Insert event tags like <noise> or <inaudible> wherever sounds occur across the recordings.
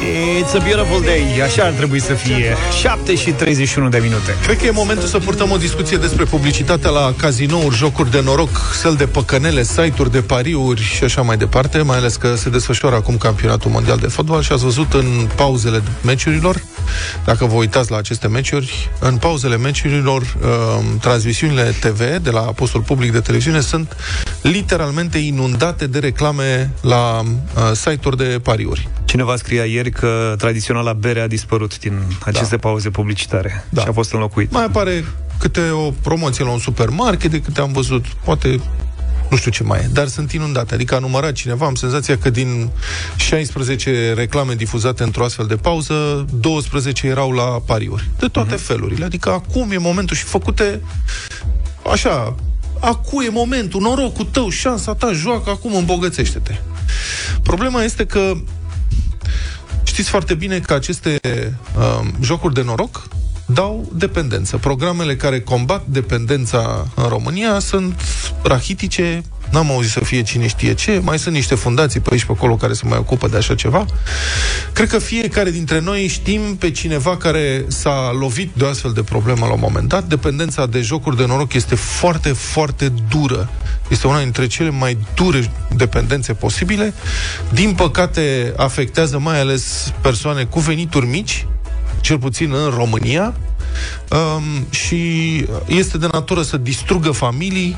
It's a beautiful day, așa ar trebui să fie. 7 și 31 de minute. Cred că e momentul să purtăm o discuție despre publicitatea la cazinouri, jocuri de noroc, sel de păcănele, site-uri de pariuri și așa mai departe, mai ales că se desfășoară acum campionatul mondial de fotbal și ați văzut în pauzele meciurilor, dacă vă uitați la aceste meciuri, în pauzele meciurilor, uh, transmisiunile TV de la postul public de televiziune sunt literalmente inundate de reclame la uh, site-uri de pariuri. Cineva scria ieri că tradiționala bere a dispărut din aceste da. pauze publicitare da. și a fost înlocuit. Mai apare câte o promoție la un supermarket de câte am văzut, poate nu știu ce mai e, dar sunt inundate. Adică a numărat cineva, am senzația că din 16 reclame difuzate într-o astfel de pauză, 12 erau la pariuri. De toate uh-huh. felurile. Adică acum e momentul și făcute așa, acum e momentul, norocul tău, șansa ta, joacă acum, îmbogățește-te. Problema este că Știți foarte bine că aceste uh, jocuri de noroc dau dependență. Programele care combat dependența în România sunt rahitice, n-am auzit să fie cine știe ce, mai sunt niște fundații pe aici pe acolo care se mai ocupă de așa ceva. Cred că fiecare dintre noi știm pe cineva care s-a lovit de o astfel de problemă la un moment dat. Dependența de jocuri de noroc este foarte, foarte dură. Este una dintre cele mai dure dependențe posibile. Din păcate, afectează mai ales persoane cu venituri mici, cel puțin în România, um, și este de natură să distrugă familii,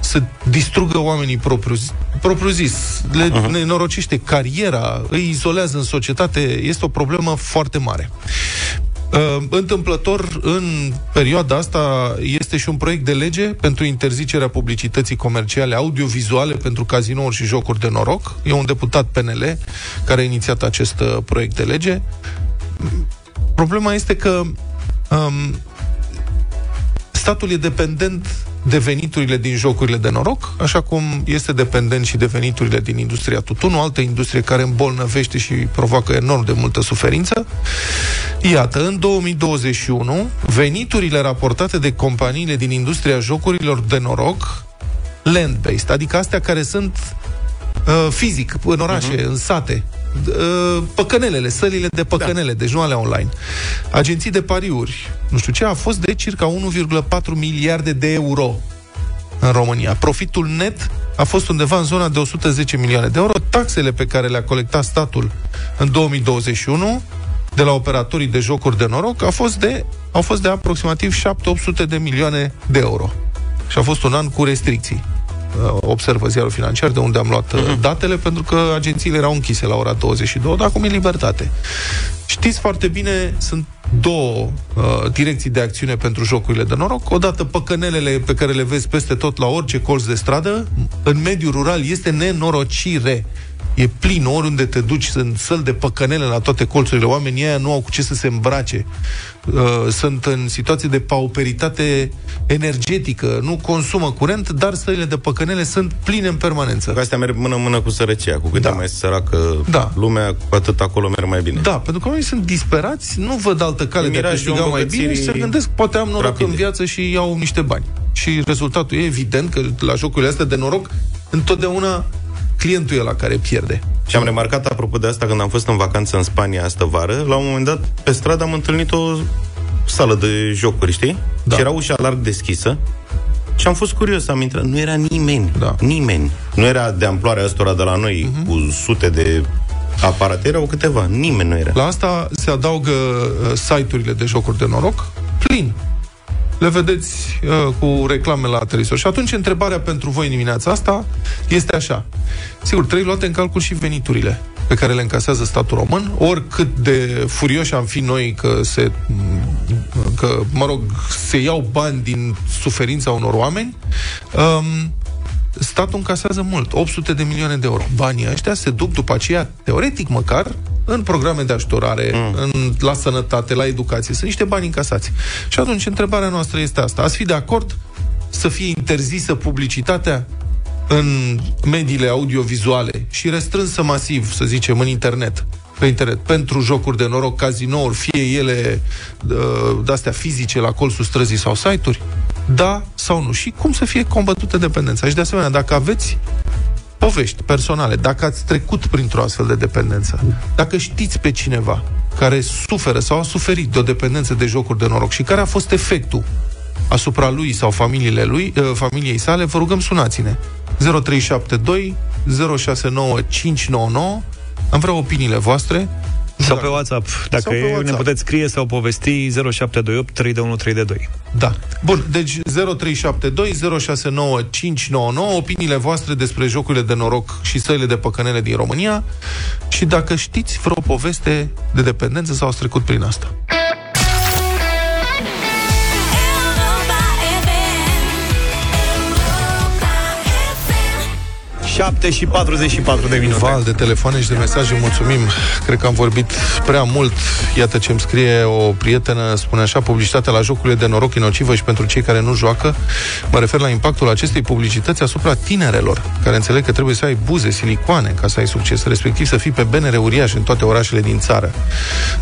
să distrugă oamenii propriu, propriu zis, le uh-huh. nenorocește cariera, îi izolează în societate, este o problemă foarte mare. Uh, întâmplător, în perioada asta este și un proiect de lege pentru interzicerea publicității comerciale audiovizuale pentru cazinouri și jocuri de noroc. E un deputat PNL care a inițiat acest uh, proiect de lege. Problema este că um, statul e dependent de veniturile din jocurile de noroc, așa cum este dependent și de veniturile din industria tutunului, o altă industrie care îmbolnăvește și provoacă enorm de multă suferință. Iată, în 2021, veniturile raportate de companiile din industria jocurilor de noroc, land-based, adică astea care sunt uh, fizic, în orașe, uh-huh. în sate, uh, păcănelele, sălile de păcănele, da. deci nu alea online. Agenții de pariuri, nu știu ce, a fost de circa 1,4 miliarde de euro în România. Profitul net a fost undeva în zona de 110 milioane de euro. Taxele pe care le-a colectat statul în 2021 de la operatorii de jocuri de noroc a fost de, au fost de aproximativ 7-800 de milioane de euro. Și a fost un an cu restricții. Uh, observă ziarul financiar, de unde am luat uh-huh. datele, pentru că agențiile erau închise la ora 22, dar acum e libertate. Știți foarte bine, sunt două uh, direcții de acțiune pentru jocurile de noroc. Odată păcănelele pe care le vezi peste tot la orice colț de stradă, în mediul rural este nenorocire e plin, oriunde te duci, sunt săl de păcănele la toate colțurile, oamenii ăia nu au cu ce să se îmbrace, uh, sunt în situații de pauperitate energetică, nu consumă curent, dar sălile de păcănele sunt pline în permanență. Că astea merg mână-mână cu sărăcia, cu cât da. mai săracă da. lumea, cu atât acolo merg mai bine. Da, pentru că oamenii sunt disperați, nu văd altă cale de a câștiga mai bine și se gândesc, poate am noroc rapide. în viață și iau niște bani. Și rezultatul e evident că la jocurile astea de noroc întotdeauna clientul e la care pierde. Și am remarcat, apropo de asta, când am fost în vacanță în Spania astă vară, la un moment dat, pe stradă am întâlnit o sală de jocuri, știi? Da. Și era ușa larg deschisă și am fost curios, am intrat. Nu era nimeni. Da. Nimeni. Nu era de amploarea ăstora de la noi, uh-huh. cu sute de aparate, erau câteva. Nimeni nu era. La asta se adaugă uh, site-urile de jocuri de noroc, plin le vedeți uh, cu reclame la televizor. Și atunci întrebarea pentru voi în dimineața asta este așa. Sigur, trebuie luate în calcul și veniturile pe care le încasează statul român, oricât de furioși am fi noi că se, că, mă rog, se iau bani din suferința unor oameni, um, statul încasează mult, 800 de milioane de euro. Banii ăștia se duc după aceea, teoretic măcar, în programe de ajutorare, mm. în, la sănătate, la educație. Sunt niște bani încasați. Și atunci, întrebarea noastră este asta. Ați fi de acord să fie interzisă publicitatea în mediile audiovizuale și restrânsă masiv, să zicem, în internet, pe internet, pentru jocuri de noroc, cazinouri, fie ele uh, de-astea fizice la colțul străzii sau site-uri? Da sau nu? Și cum să fie combătută dependența? Și de asemenea, dacă aveți povești personale, dacă ați trecut printr-o astfel de dependență, dacă știți pe cineva care suferă sau a suferit de o dependență de jocuri de noroc și care a fost efectul asupra lui sau familiile lui, uh, familiei sale, vă rugăm sunați-ne. 0372 069599 Am vrea opiniile voastre sau pe WhatsApp, dacă sau pe WhatsApp. ne puteți scrie sau povesti 0728 321 Da. Bun, deci 0372 069599 opiniile voastre despre jocurile de noroc și săile de păcănele din România și dacă știți vreo poveste de dependență sau ați trecut prin asta. 7 și 44 de minute. Val de telefoane și de mesaje, mulțumim. Cred că am vorbit prea mult. Iată ce îmi scrie o prietenă, spune așa, publicitatea la jocurile de noroc inocivă și pentru cei care nu joacă. Mă refer la impactul acestei publicități asupra tinerelor, care înțeleg că trebuie să ai buze, silicoane ca să ai succes, respectiv să fii pe benere uriașe în toate orașele din țară.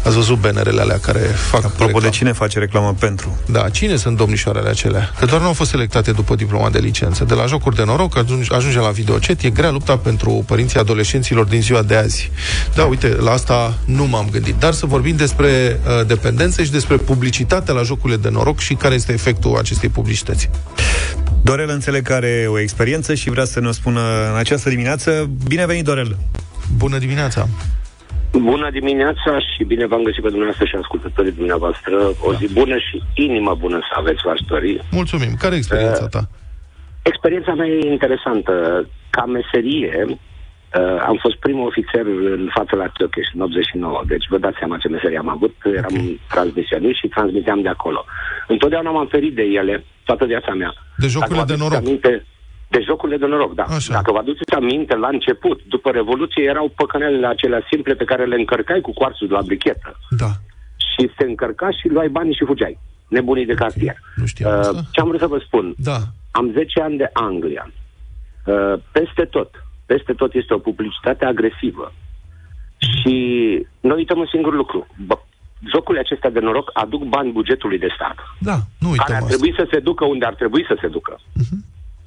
Ați văzut benerele alea care fac Apropo reclamă. de cine face reclamă pentru? Da, cine sunt domnișoarele acelea? Că doar nu au fost selectate după diploma de licență. De la jocuri de noroc ajunge, ajunge la videocet, e grea lupta pentru părinții adolescenților din ziua de azi. Da, uite, la asta nu m-am gândit. Dar să vorbim despre uh, dependență și despre publicitatea la jocurile de noroc și care este efectul acestei publicități. Dorel înțeleg că are o experiență și vrea să ne o spună în această dimineață. Bine venit, Dorel! Bună dimineața! Bună dimineața și bine v-am găsit pe dumneavoastră și ascultătorii dumneavoastră. O zi bună și inimă bună să aveți, v-aș dori. Mulțumim. Care e experiența ta? Uh, Experiența mea e interesantă. Ca meserie, uh, am fost primul ofițer în față la Tiocheș în 89, deci vă dați seama ce meserie am avut. Eram okay. transmisionist și transmiteam de acolo. Întotdeauna m-am ferit de ele, toată viața mea. De jocurile de noroc? Aminte, de jocurile de noroc, da. Așa. Dacă vă aduceți aminte, la început, după Revoluție, erau păcănelele acelea simple pe care le încărcai cu coarțul de la brichetă. Da. Și se încărca și luai banii și fugeai. Nebunii de cartier. Okay. Nu știam uh, asta. Ce am vrut să vă spun? Da. Am 10 ani de Anglia. Uh, peste tot. Peste tot este o publicitate agresivă. Și noi uităm un singur lucru. Bă, jocurile acestea de noroc aduc bani bugetului de stat. Da, nu uităm Care ar asta. trebui să se ducă unde ar trebui să se ducă. Uh-huh.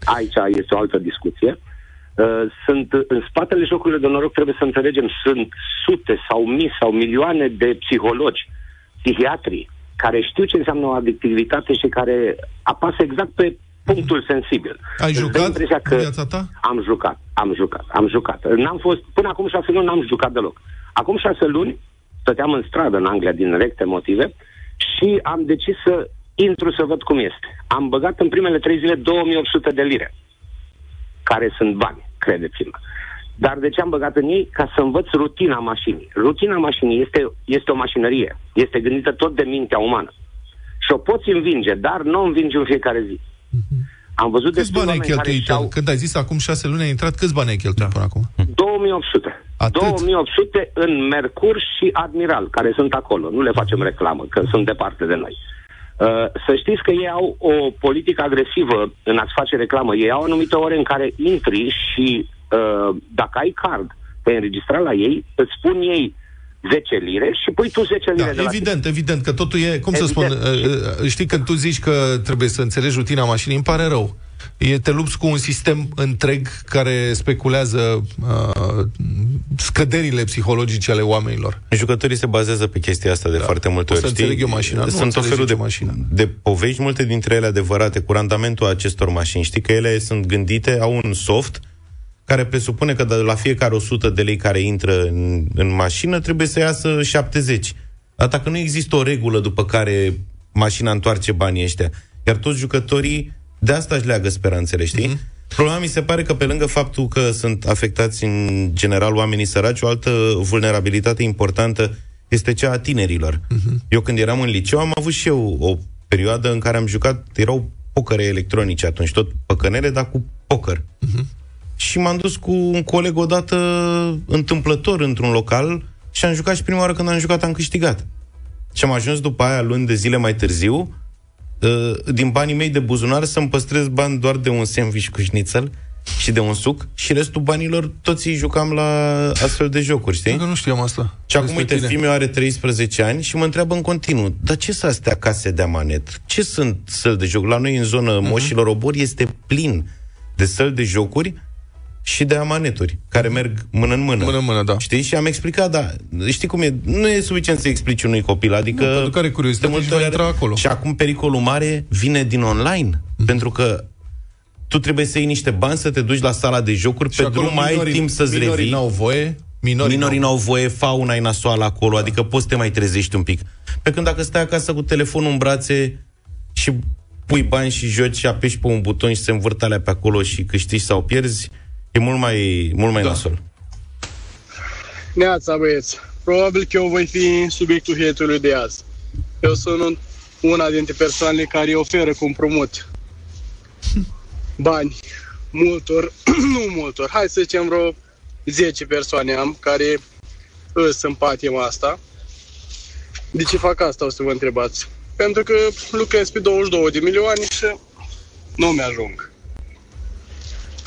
Aici este o altă discuție. Uh, sunt în spatele jocurilor de noroc, trebuie să înțelegem, sunt sute sau mii sau milioane de psihologi, psihiatri, care știu ce înseamnă o adictivitate și care apasă exact pe punctul sensibil. Ai jucat că în viața ta? Am jucat, am jucat, am jucat. N-am fost, până acum șase luni n-am jucat deloc. Acum șase luni stăteam în stradă în Anglia din recte motive și am decis să intru să văd cum este. Am băgat în primele trei zile 2800 de lire, care sunt bani, credeți-mă. Dar de ce am băgat în ei? Ca să învăț rutina mașinii. Rutina mașinii este, este o mașinărie. Este gândită tot de mintea umană. Și o poți învinge, dar nu o învingi în fiecare zi. Uh-huh. Am văzut câți bani ai cheltuit? Și-au... Când ai zis acum șase luni ai intrat, câți bani ai cheltuit da. până acum? 2800. Atât? 2800 în Mercur și Admiral, care sunt acolo. Nu le facem reclamă, că sunt departe de noi. Uh, să știți că ei au o politică agresivă în a-ți face reclamă. Ei au anumite ore în care intri și uh, dacă ai card, te înregistrat la ei, îți spun ei 10 lire și pui tu 10 lire da, de la Evident, tine. evident, că totul e, cum evident. să spun, uh, uh, știi când tu zici că trebuie să înțelegi rutina mașinii, îmi pare rău. E, te lupți cu un sistem întreg care speculează uh, scăderile psihologice ale oamenilor. Jucătorii se bazează pe chestia asta de da. foarte multe ori. O să știi? înțeleg eu mașina, nu Sunt o felul de, mașina. de povești, multe dintre ele adevărate, cu randamentul acestor mașini. Știi că ele sunt gândite, au un soft care presupune că de la fiecare 100 de lei care intră în, în mașină trebuie să iasă 70. Dar dacă nu există o regulă după care mașina întoarce banii ăștia, iar toți jucătorii de asta își leagă speranțele, știi? Mm-hmm. Problema mi se pare că pe lângă faptul că sunt afectați în general oamenii săraci, o altă vulnerabilitate importantă este cea a tinerilor. Uh-huh. Eu când eram în liceu am avut și eu o perioadă în care am jucat, erau pocăre electronice atunci, tot păcănele, dar cu poker. Uh-huh și m-am dus cu un coleg odată întâmplător într-un local și am jucat și prima oară când am jucat am câștigat. Și am ajuns după aia luni de zile mai târziu uh, din banii mei de buzunar să-mi păstrez bani doar de un sandwich cu șnițel și de un suc și restul banilor toți îi jucam la astfel de jocuri, știi? Încă nu știam asta. Și acum, uite, fiul are 13 ani și mă întreabă în continuu, dar ce sunt astea case de amanet? Ce sunt săl de joc? La noi, în zonă uh-huh. Moșilor Obor, este plin de săl de jocuri și de amaneturi, care merg mână în mână. Mână în mână, da. Știi? Și am explicat, da, știi cum e, nu e suficient să explici unui copil, adică... Nu, pentru care curiozitate de multe va ori intra acolo. Și acum pericolul mare vine din online, mm. pentru că tu trebuie să iei niște bani să te duci la sala de jocuri, Și pe acolo drum mai ai minorii- timp să-ți minorii revii. n-au voie. Minorii, Minorii n-au voie, fauna e nasoală acolo, da. adică poți să te mai trezești un pic. Pe când dacă stai acasă cu telefonul în brațe și pui bani și joci și apeși pe un buton și se învârt alea pe acolo și câștigi sau pierzi, e mult mai, mult mai Da. nasol. Neața, băieți. Probabil că eu voi fi subiectul hate de azi. Eu sunt una dintre persoanele care oferă cu împrumut bani multor, <clears throat> nu multor, hai să zicem vreo 10 persoane am care îs în patima asta. De ce fac asta, o să vă întrebați? Pentru că lucrez pe 22 de milioane și nu mi-ajung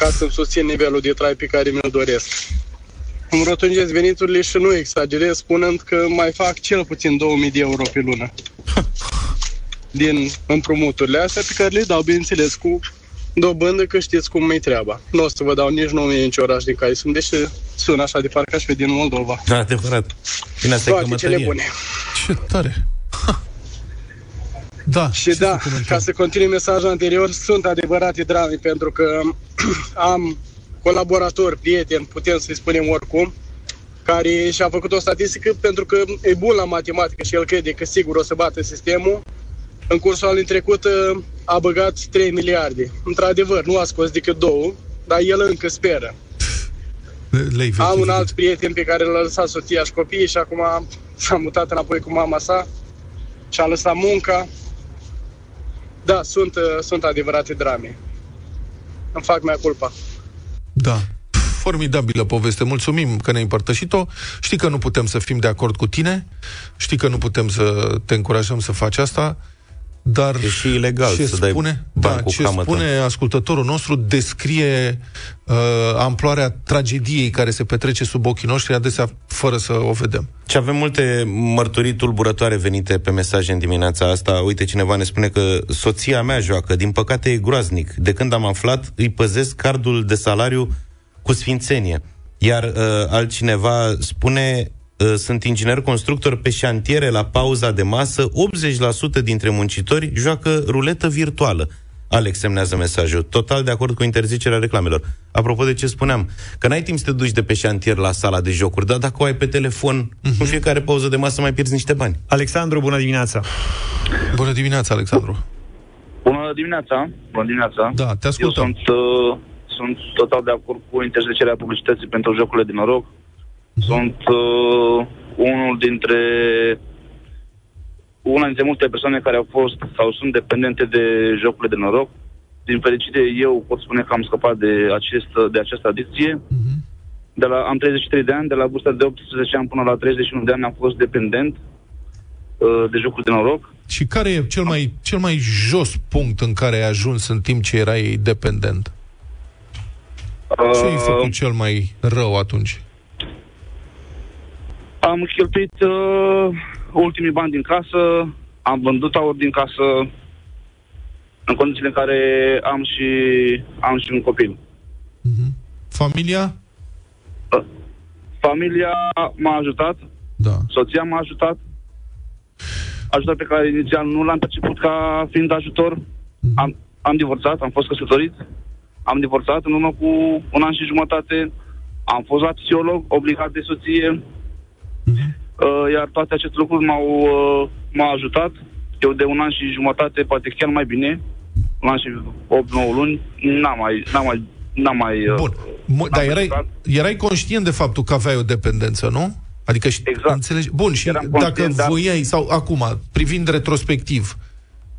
ca să susțin nivelul de trai pe care mi-l doresc îmi rotungesc veniturile și nu exagerez spunând că mai fac cel puțin 2000 de euro pe lună <laughs> din împrumuturile astea pe care le dau, bineînțeles, cu dobândă că știți cum e treaba. Nu o să vă dau nici nume nici oraș din care sunt, deși sună așa de parcă aș fi din Moldova. Da, adevărat. Bine, asta e Toate cele cămătărie. bune. Ce tare. Ha. <laughs> Da. Și ce da, să comentăm? ca să continui mesajul anterior, sunt adevărate drame pentru că <clears throat> am colaboratori, prieteni, putem să-i spunem oricum, care și-a făcut o statistică pentru că e bun la matematică și el crede că sigur o să bată sistemul. În cursul anului trecut uh, a băgat 3 miliarde. Într-adevăr, nu a scos decât două, dar el încă speră. Lei vechi, Am un vechi. alt prieten pe care l-a lăsat soția și copiii și acum s-a mutat înapoi cu mama sa și a lăsat munca. Da, sunt, uh, sunt adevărate drame. Îmi fac mea culpa. Da. Formidabilă poveste. Mulțumim că ne-ai împărtășit-o. Știi că nu putem să fim de acord cu tine, știi că nu putem să te încurajăm să faci asta, dar E și ilegal ce să dai spune, bani da, cu ce camătă. spune ascultătorul nostru descrie uh, amploarea tragediei care se petrece sub ochii noștri, adesea fără să o vedem. Și avem multe mărturii tulburătoare venite pe mesaje în dimineața asta. Uite, cineva ne spune că soția mea joacă, din păcate e groaznic. De când am aflat, îi păzesc cardul de salariu cu sfințenie. Iar uh, altcineva spune, uh, sunt inginer constructor pe șantiere la pauza de masă, 80% dintre muncitori joacă ruletă virtuală. Alex semnează mesajul. Total de acord cu interzicerea reclamelor. Apropo de ce spuneam, că n-ai timp să te duci de pe șantier la sala de jocuri, dar dacă o ai pe telefon, uh-huh. în fiecare pauză de masă mai pierzi niște bani. Alexandru, bună dimineața! Bună dimineața, Alexandru. Bună dimineața! Bună dimineața! Da, te Eu ascultăm. sunt, uh, sunt total de acord cu interzicerea publicității pentru jocurile de noroc. Sunt uh, unul dintre una dintre multe persoane care au fost sau sunt dependente de jocurile de noroc. Din fericire, eu pot spune că am scăpat de, acest, de această adicție. De la, am 33 de ani, de la vârsta de 18 ani până la 31 de ani am fost dependent uh, de jocuri de noroc. Și care e cel mai, cel mai jos punct în care ai ajuns în timp ce erai dependent? Ce ai Uh, făcut cel mai rău atunci? Am cheltuit uh, ultimii bani din casă, am vândut aur din casă, în condițiile în care am și, am și un copil. Familia? Uh, familia m-a ajutat, Da. soția m-a ajutat, ajutat pe care inițial nu l-am perceput ca fiind ajutor. Am, am divorțat, am fost căsătorit, am divorțat în urmă cu un an și jumătate, am fost la psiholog, obligat de soție, Uh, iar toate aceste lucruri m-au, uh, m-au ajutat. Eu de un an și jumătate, poate chiar mai bine, un an și 8-9 luni, n-am mai, n-am mai, n-am mai... uh, Bun. M- dar erai, erai conștient de faptul că aveai o dependență, nu? Adică și Exact. înțelegi? Bun, și Eram dacă conștient, dar- voiai, sau acum, privind retrospectiv,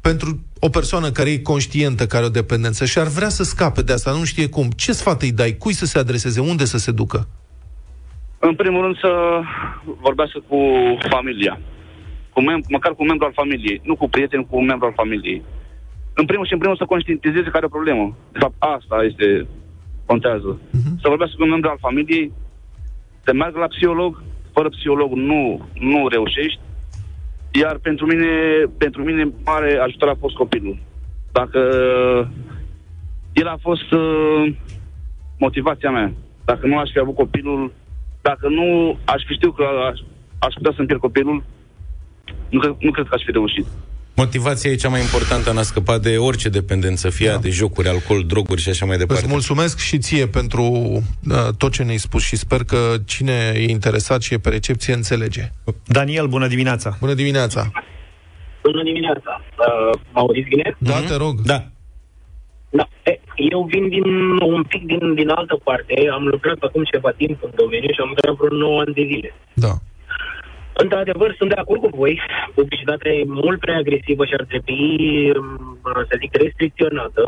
pentru o persoană care e conștientă că are o dependență și ar vrea să scape de asta, nu știe cum, ce sfat îi dai? Cui să se adreseze? Unde să se ducă? În primul rând să vorbească cu familia. Cu mem- măcar cu un membru al familiei. Nu cu prieteni, cu un membru al familiei. În primul și în primul să conștientizeze care e o problemă. De fapt, asta este, contează. Să vorbească cu un membru al familiei, să meargă la psiholog. Fără psiholog nu, nu reușești. Iar pentru mine, pentru mine mare ajutor a fost copilul. Dacă el a fost uh, motivația mea. Dacă nu aș fi avut copilul, dacă nu aș fi știut că aș, aș putea să-mi pierd copilul, nu, cred- nu cred că aș fi reușit. Motivația e cea mai importantă în a scăpa de orice dependență, fie da. de jocuri, alcool, droguri și așa mai departe. Îți mulțumesc și ție pentru uh, tot ce ne-ai spus și sper că cine e interesat și e pe recepție înțelege. Daniel, bună dimineața! Bună dimineața! Bună dimineața! Uh, mă auziți bine? Da, te rog. Da. Da. E, eu vin din un pic din, din altă parte. Am lucrat acum ceva timp în domeniu și am lucrat vreo 9 ani de zile. Da. Într-adevăr, sunt de acord cu voi. Publicitatea e mult prea agresivă și ar trebui, um, să zic, restricționată.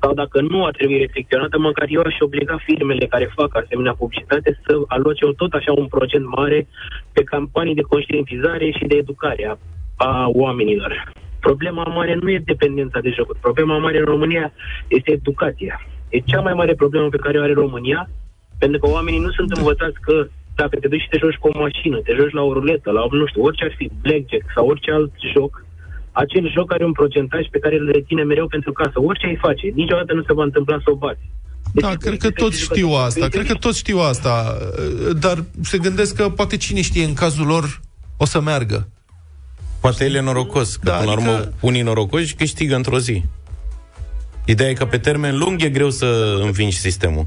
Sau dacă nu ar trebui restricționată, măcar eu aș obliga firmele care fac asemenea publicitate să aloce tot așa un procent mare pe campanii de conștientizare și de educare a, a oamenilor. Problema mare nu e dependența de jocuri. Problema mare în România este educația. E cea mai mare problemă pe care o are România, pentru că oamenii nu sunt învățați că dacă te duci și te joci cu o mașină, te joci la o ruletă, la, nu știu, orice ar fi, blackjack sau orice alt joc, acel joc are un procentaj pe care îl reține mereu pentru casă. Orice ai face, niciodată nu se va întâmpla să o bați. Deci, Da, cred că toți știu asta, cred că toți știu asta, dar se gândesc că poate cine știe în cazul lor o să meargă. Poate el e norocos, că Da, da, până la adică- urmă unii norocoși câștigă într-o zi. Ideea e că pe termen lung e greu să învingi sistemul.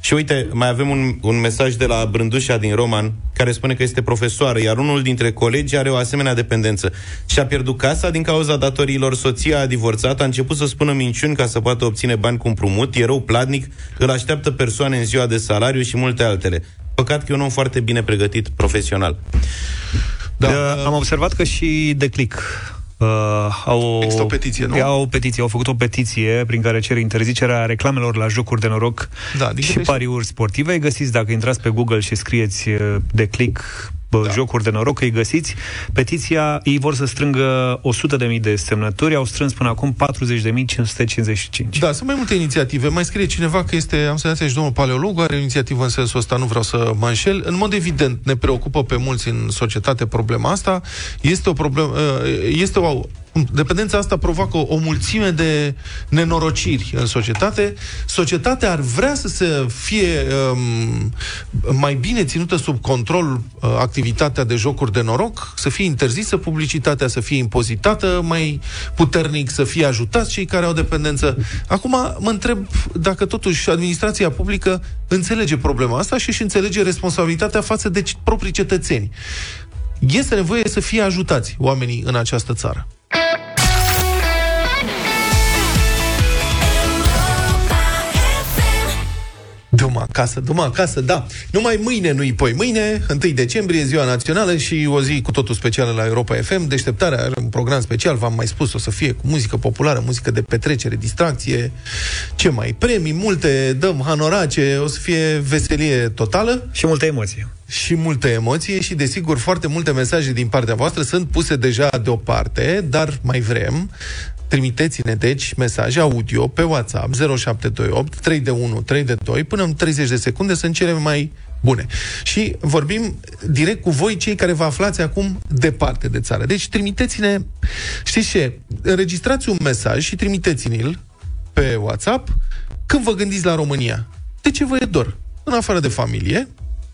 Și uite, mai avem un, un mesaj de la Brândușa din Roman, care spune că este profesoară, iar unul dintre colegi are o asemenea dependență. Și-a pierdut casa din cauza datoriilor, soția a divorțat, a început să spună minciuni ca să poată obține bani cu împrumut, e rău platnic, îl așteaptă persoane în ziua de salariu și multe altele. Păcat că e un om foarte bine pregătit profesional. Da. Uh, am observat că și Declic uh, au, Există o petiție, nu? Au o petiție, au făcut o petiție prin care cer interzicerea reclamelor la jocuri de noroc Da, din și câte pariuri sportive. Îi găsiți dacă intrați pe Google și scrieți uh, Declic bă, Da. jocuri de noroc, îi găsiți. Petiția, ei vor să strângă 100.000 de semnături, au strâns până acum 40.555. Da, sunt mai multe inițiative. Mai scrie cineva că este, am senzația și domnul paleolog are o inițiativă în sensul ăsta, nu vreau să mă înșel. În mod evident, ne preocupă pe mulți în societate problema asta. Este o problemă, este o Dependența asta provoacă o, o mulțime de nenorociri în societate. Societatea ar vrea să se fie um, mai bine ținută sub control uh, activitatea de jocuri de noroc, să fie interzisă publicitatea, să fie impozitată mai puternic, să fie ajutați cei care au dependență. Acum mă întreb dacă totuși administrația publică înțelege problema asta și își înțelege responsabilitatea față de proprii cetățeni. Este nevoie să fie ajutați oamenii în această țară. you. Dă-mă acasă, dă-mă acasă, da. Numai mâine, nu-i poi. Mâine, 1 decembrie, ziua națională și o zi cu totul specială la Europa FM. Deșteptarea are un program special, v-am mai spus, o să fie cu muzică populară, muzică de petrecere, distracție, ce mai, premii multe, dăm hanorace, o să fie veselie totală Și multă emoție. și multă emoție și, desigur, foarte multe mesaje din partea voastră sunt puse deja deoparte, dar mai vrem. Trimiteți-ne, deci, mesaje audio pe WhatsApp 0728 3 de 1 3 de 2 până în 30 de secunde sunt cele mai bune. Și vorbim direct cu voi, cei care vă aflați acum departe de țară. Deci trimiteți-ne, știți ce, înregistrați un mesaj și trimiteți-ne-l pe WhatsApp când vă gândiți la România. De ce vă e dor? În afară de familie,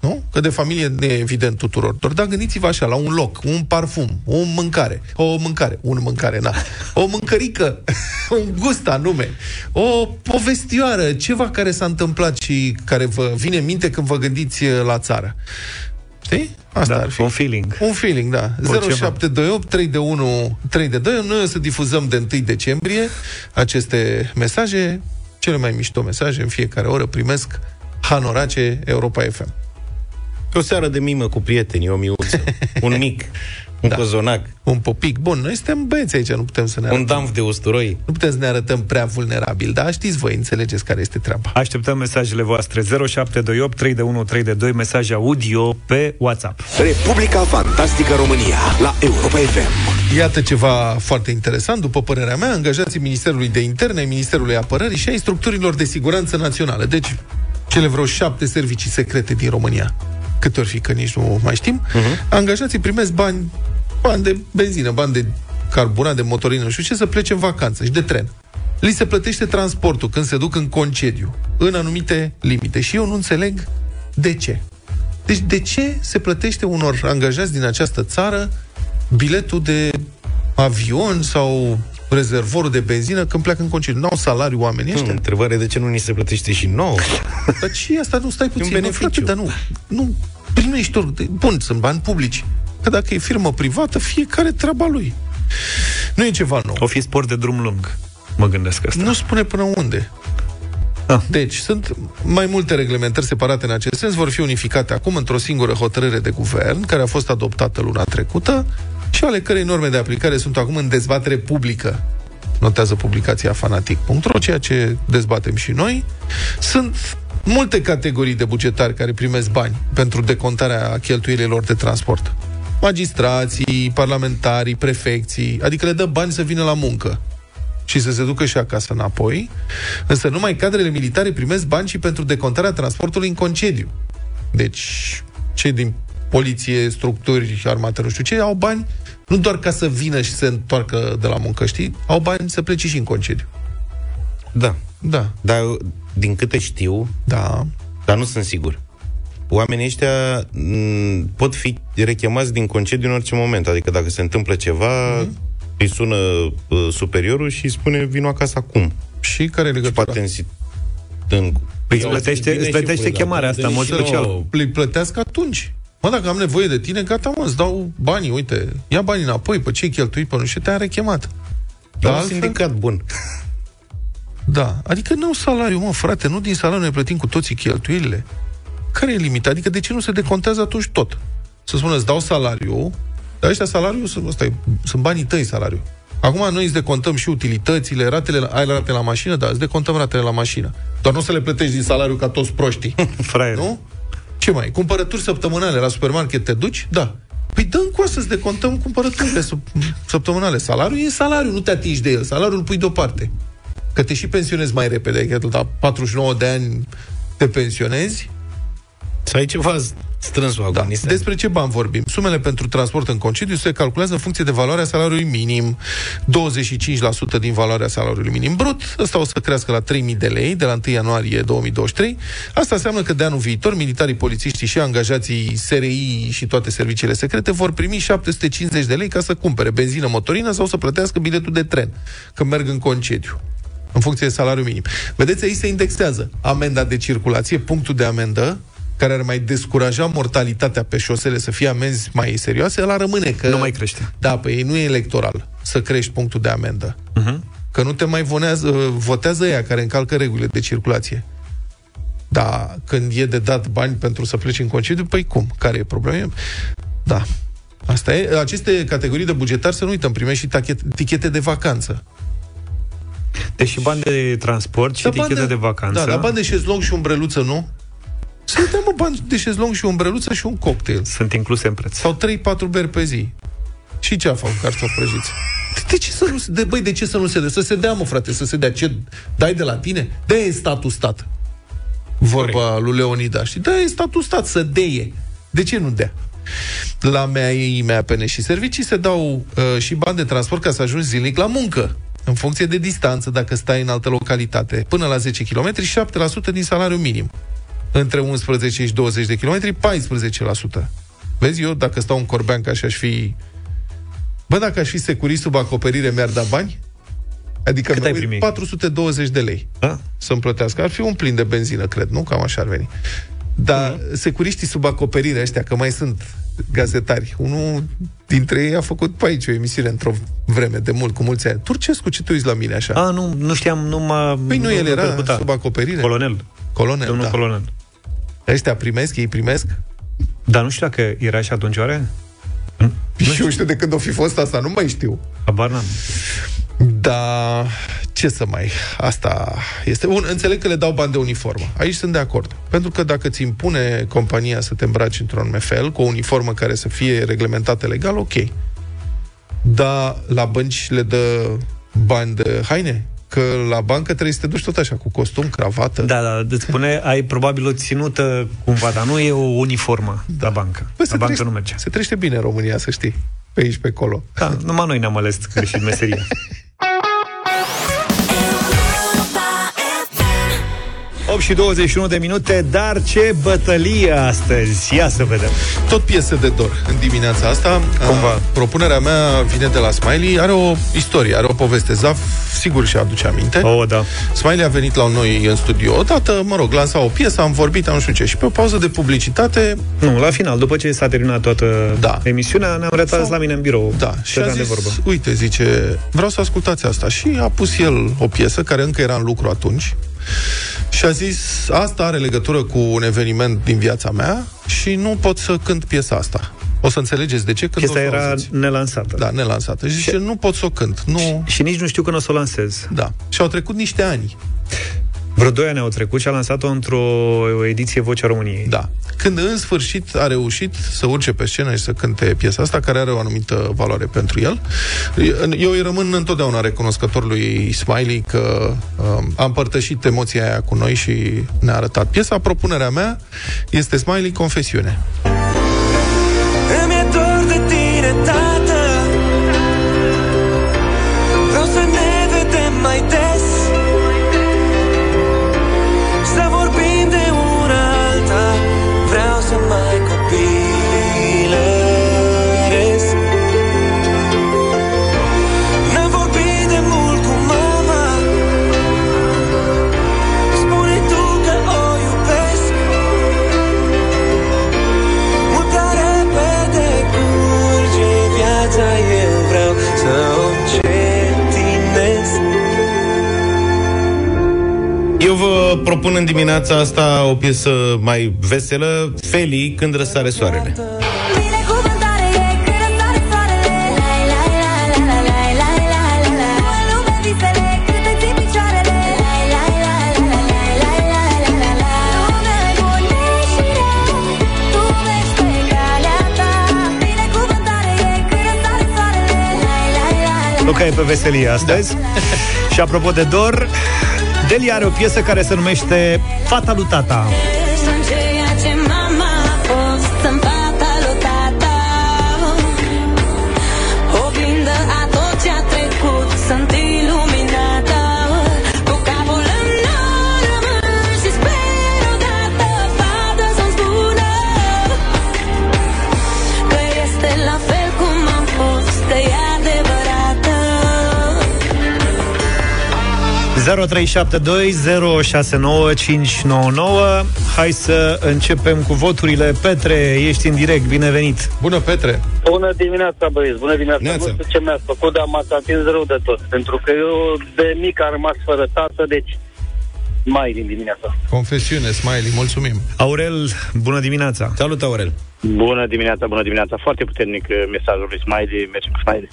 nu? Că de familie ne e evident tuturor dor, dar gândiți-vă așa, la un loc, un parfum, o mâncare, o mâncare, un mâncare, na, o mâncărică, <laughs> un gust anume, o povestioară, ceva care s-a întâmplat și care vă vine în minte când vă gândiți eh, la țară. Știi? Asta Da, ar fi. un feeling. Un feeling, da. Altceva. 0728 3 de 1 3 de 2. Noi o să difuzăm de 1 decembrie aceste mesaje, cele mai mișto mesaje în fiecare oră primesc Hanorace Europa FM. O seară de mimă cu prietenii, o miuță, un mic, un Da. da. cozonac, Un popic. Bun, noi suntem băieți aici, nu putem să ne un arătăm. damf de usturoi. Nu putem să ne arătăm prea vulnerabil, dar știți voi, înțelegeți care este treaba. Așteptăm mesajele voastre 0728 321 322 mesaje audio pe WhatsApp. Republica Fantastică România la Europa FM. Iată ceva foarte interesant, după părerea mea, angajații Ministerului de Interne, ai Ministerului Apărării și ai structurilor de siguranță națională. Deci, cele vreo șapte servicii secrete din România. Câte ori fi, că nici nu mai știm. Uh-huh. Angajații primesc bani, bani de benzină, bani de carburant, de motorină, nu știu ce, să plece în vacanță și de tren. li se plătește transportul când se duc în concediu, în anumite limite. Și eu nu înțeleg de ce. Deci de ce se plătește unor angajați din această țară biletul de avion sau rezervorul de benzină când pleacă în concediu. Nu au salariu oamenii ăștia. Hmm, întrebare de ce nu ni se plătește și nouă? Dar ce asta? Nu stai puțin. Un beneficiu. Nu, frate, dar nu, nu primești ori. Bun, sunt bani publici. Că dacă e firmă privată, fiecare treaba lui. Nu e ceva nou. O fi sport de drum lung, mă gândesc asta. Nu spune până unde. Ah. Deci, sunt mai multe reglementări separate în acest sens, vor fi unificate acum într-o singură hotărâre de guvern, care a fost adoptată luna trecută și ale cărei norme de aplicare sunt acum în dezbatere publică. Notează publicația fanatic.ro, ceea ce dezbatem și noi. Sunt multe categorii de bugetari care primesc bani pentru decontarea cheltuielilor de transport. Magistrații, parlamentarii, prefecții, adică le dă bani să vină la muncă și să se ducă și acasă înapoi, însă numai cadrele militare primesc bani și pentru decontarea transportului în concediu. Deci, cei din poliție, structuri, armată, nu știu ce, au bani nu doar ca să vină și să întoarcă de la muncă, știi? Au bani să plece și în concediu. Da. Da. Dar din câte știu, da. dar nu sunt sigur. Oamenii ăștia m- pot fi rechemați din concediu în orice moment. Adică dacă se întâmplă ceva, mm-hmm. îi sună uh, superiorul și îi spune vino acasă acum. Și care e legătura? poate în, în Păi îți plătește, îți plătește chemarea asta, în mod special. Îi plătească atunci. Mă, dacă am nevoie de tine, gata, mă, îți dau banii, uite, ia banii înapoi, pe ce cheltui, pe nu știu, te-am rechemat. Dar un altfel... sindicat bun. Da, adică nu salariu, mă, frate, nu din salariu ne plătim cu toții cheltuielile. Care e limita? Adică de ce nu se decontează atunci tot? Să spună, îți dau salariu, dar ăștia salariu, ăsta e, sunt banii tăi salariu. Acum noi îți decontăm și utilitățile, ratele, ai rate la mașină, da, îți decontăm ratele la mașină. Doar nu să le plătești din salariu ca toți proștii. <laughs> Fraier. Nu? Ce mai? Cumpărături săptămânale la supermarket te duci? Da. Păi dăm cu să-ți decontăm cumpărăturile săptămânale. Salariul e salariu, nu te atingi de el. Salariul îl pui deoparte. Că te și pensionezi mai repede, că la 49 de ani te pensionezi, să ai ceva strâns da. Despre ce bani vorbim? Sumele pentru transport în concediu se calculează în funcție de valoarea salariului minim. 25% din valoarea salariului minim brut. Ăsta o să crească la 3.000 de lei de la 1 ianuarie 2023. Asta înseamnă că de anul viitor militarii, polițiștii și angajații SRI și toate serviciile secrete vor primi 750 de lei ca să cumpere benzină, motorină sau să plătească biletul de tren când merg în concediu în funcție de salariul minim. Vedeți, aici se indexează amenda de circulație, punctul de amendă, care ar mai descuraja mortalitatea pe șosele să fie amenzi mai serioase, ăla rămâne că... Nu mai crește. Da, păi nu e electoral să crești punctul de amendă. Uh-huh. Că nu te mai vonează, votează ea care încalcă regulile de circulație. Da, când e de dat bani pentru să pleci în concediu, păi cum? Care e problema? Da. Asta e. Aceste categorii de bugetari, să nu uităm, primești și tichete de vacanță. Deci și bani de transport și da, tichete de, de vacanță. Da, dar bani de șezlong și umbreluță, nu? Să dăm o bani de șezlong și o umbreluță și un cocktail. Sunt incluse în preț. Sau 3-4 beri pe zi. Și ce a făcut cartofi prăjiți? De ce să nu se de, băi, de ce să nu se dea? Să se dea, mă, frate, să se dea. Ce dai de la tine? de e statul stat. Vorba lui Leonida. Și da e statul stat, să deie. De ce nu dea? La mea ei, mea pene și servicii se dau uh, și bani de transport ca să ajungi zilnic la muncă. În funcție de distanță, dacă stai în altă localitate, până la 10 km, 7% din salariul minim între 11 și 20 de kilometri, 14%. Vezi, eu dacă stau în Corbeanca și aș fi... Bă, dacă aș fi securist sub acoperire, mi-ar da bani? Adică Cât ai primi? 420 de lei da? să-mi plătească. Ar fi un plin de benzină, cred, nu? Cam așa ar veni. Dar uh-huh. securiștii sub acoperire ăștia, că mai sunt gazetari, unul dintre ei a făcut pe aici o emisiune într-o vreme, de mult, cu mulți ani. Turcescu, ce te uiți la mine așa? A, nu, nu știam, nu m-a... Păi nu, nu el era sub acoperire. Colonel. Colonel, Domnul da. colonel. Ăștia primesc, ei primesc? Dar nu știu dacă era și atunci oare? Și <laughs> eu știu de când o fi fost asta, nu mai știu. Habar n-am. Da, ce să mai... Asta este... Bun, înțeleg că le dau bani de uniformă. Aici sunt de acord. Pentru că dacă ți impune compania să te îmbraci într-un anume fel, cu o uniformă care să fie reglementată legal, ok. Dar la bănci le dă bani de haine? că la bancă trebuie să te duci tot așa, cu costum, cravată. Da, da, îți spune, ai probabil o ținută cumva, dar nu e o uniformă da. la bancă. Bă, la bancă trește, nu merge. Se trește bine în România, să știi. Pe aici, pe acolo. Da, numai noi ne-am ales greșit meseria. <laughs> 8 și 21 de minute, dar ce bătălie astăzi! Ia să vedem. Tot piese de dor în dimineața asta. Cumva. A, propunerea mea vine de la Smiley. Are o istorie, are o poveste. Zaf, sigur și aduce aminte. Oh, da. Smiley a venit la noi în studio odată, mă rog, lansa o piesă, am vorbit, am nu știu ce. Și pe o pauză de publicitate, Nu, la final, după ce s-a terminat toată Da. emisiunea, ne-am retras Sau- la mine în birou. da, și a Stăteam de zis, vorbă. uite, zice, vreau să ascultați asta. Și a pus el o piesă care încă era în lucru atunci și a zis, asta are legătură cu un eveniment din viața mea și nu pot să cânt piesa asta. O să înțelegeți de ce când Piesa o să era auziți. nelansată. Da, nelansată. Și zice, nu pot să o cânt. Nu... Și nici nu știu când o să o lansez. Da. Și au trecut niște ani. Vreo doi ani au trecut și a lansat-o într-o ediție Vocea României. Da. Când în sfârșit a reușit să urce pe scenă și să cânte piesa asta, care are o anumită valoare pentru el, eu îi rămân întotdeauna recunoscător lui Smiley că um, a împărtășit emoția aia cu noi și ne-a arătat. Piesa, propunerea mea, este Smiley Confesiune. Îmi e dor de tine, tată dimineața asta o piesă mai veselă, Feli, când răsare soarele. Luca e pe veselie astăzi. Da. Și apropo de dor, Delia are o piesă care se numește Fata lui tata. 0372069599. Hai să începem cu voturile. Petre, ești în direct, binevenit. Bună, Petre! Bună dimineața, băieți, bună dimineața. Neața. Nu știu ce mi-ați făcut, dar m-ați atins rău de tot. Pentru că eu de mic am rămas fără tată, deci mai din dimineața. Confesiune, Smiley, mulțumim. Aurel, bună dimineața. Salut, Aurel. Bună dimineața, bună dimineața. Foarte puternic uh, mesajul lui Smiley, mergem cu Smiley.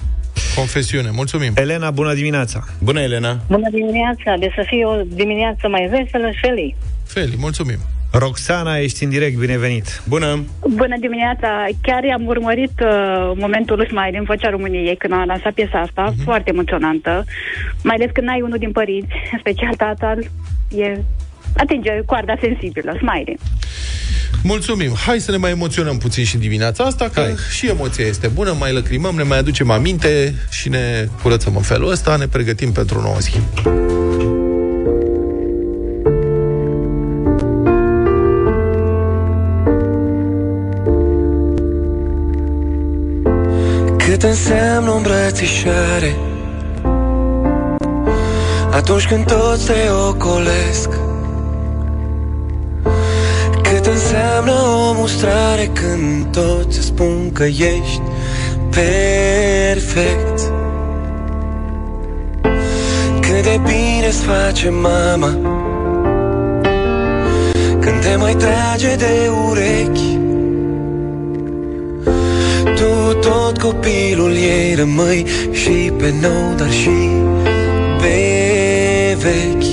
Confesiune, mulțumim. Elena, bună dimineața. Bună, Elena. Bună dimineața, de să fie o dimineață mai veselă și feliz. Feli, mulțumim. Roxana, ești în direct, binevenit. Bună. Bună dimineața! Chiar am urmărit uh, momentul lui Smiley în Vocea României când a lansat piesa asta, uh-huh. foarte emoționantă. Mai ales când ai unul din părinți, în special tatăl, e atinge coarda sensibilă, Smiley. Mulțumim. Hai să ne mai emoționăm puțin și dimineața asta, că Hai. și emoția este bună, mai lăcrimăm, ne mai aducem aminte și ne curățăm în felul ăsta, ne pregătim pentru o nouă zi. Cât înseamnă o îmbrățișare Atunci când toți te ocolesc mustrare Când toți îți spun că ești perfect. Cât de bine îți face mama Când te mai trage de urechi. Tu tot copilul ei rămâi Și pe nou, dar și pe vechi.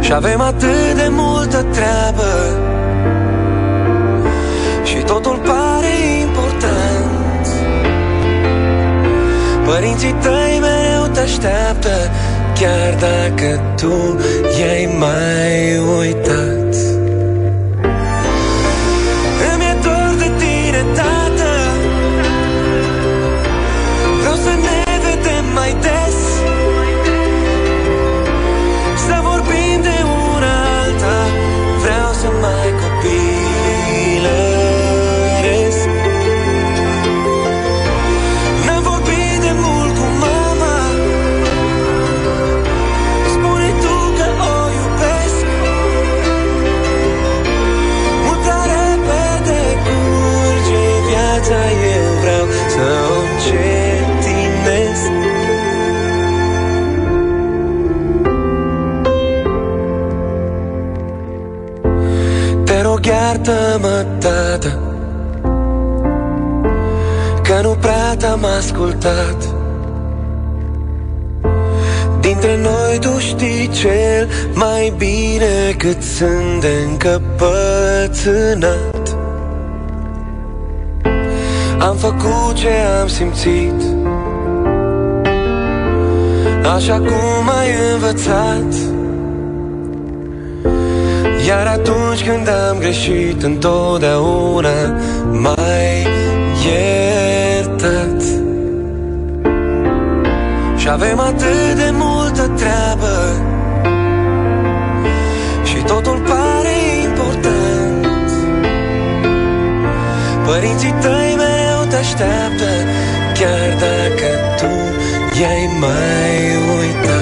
Și avem atât de multă treabă Părinții tăi mereu te așteaptă Chiar dacă tu i-ai mai uitat Iartă-mă, tată Că nu prea te-am ascultat. Dintre noi tu știi cel mai bine Cât sunt de încăpățânat. Am făcut ce am simțit Așa cum ai învățat Iar atunci când am greșit Întotdeauna mai iertat. Și avem atât de multă treabă. Și totul pare important. Părinții tăi mereu te așteaptă Chiar dacă tu i-ai mai uitat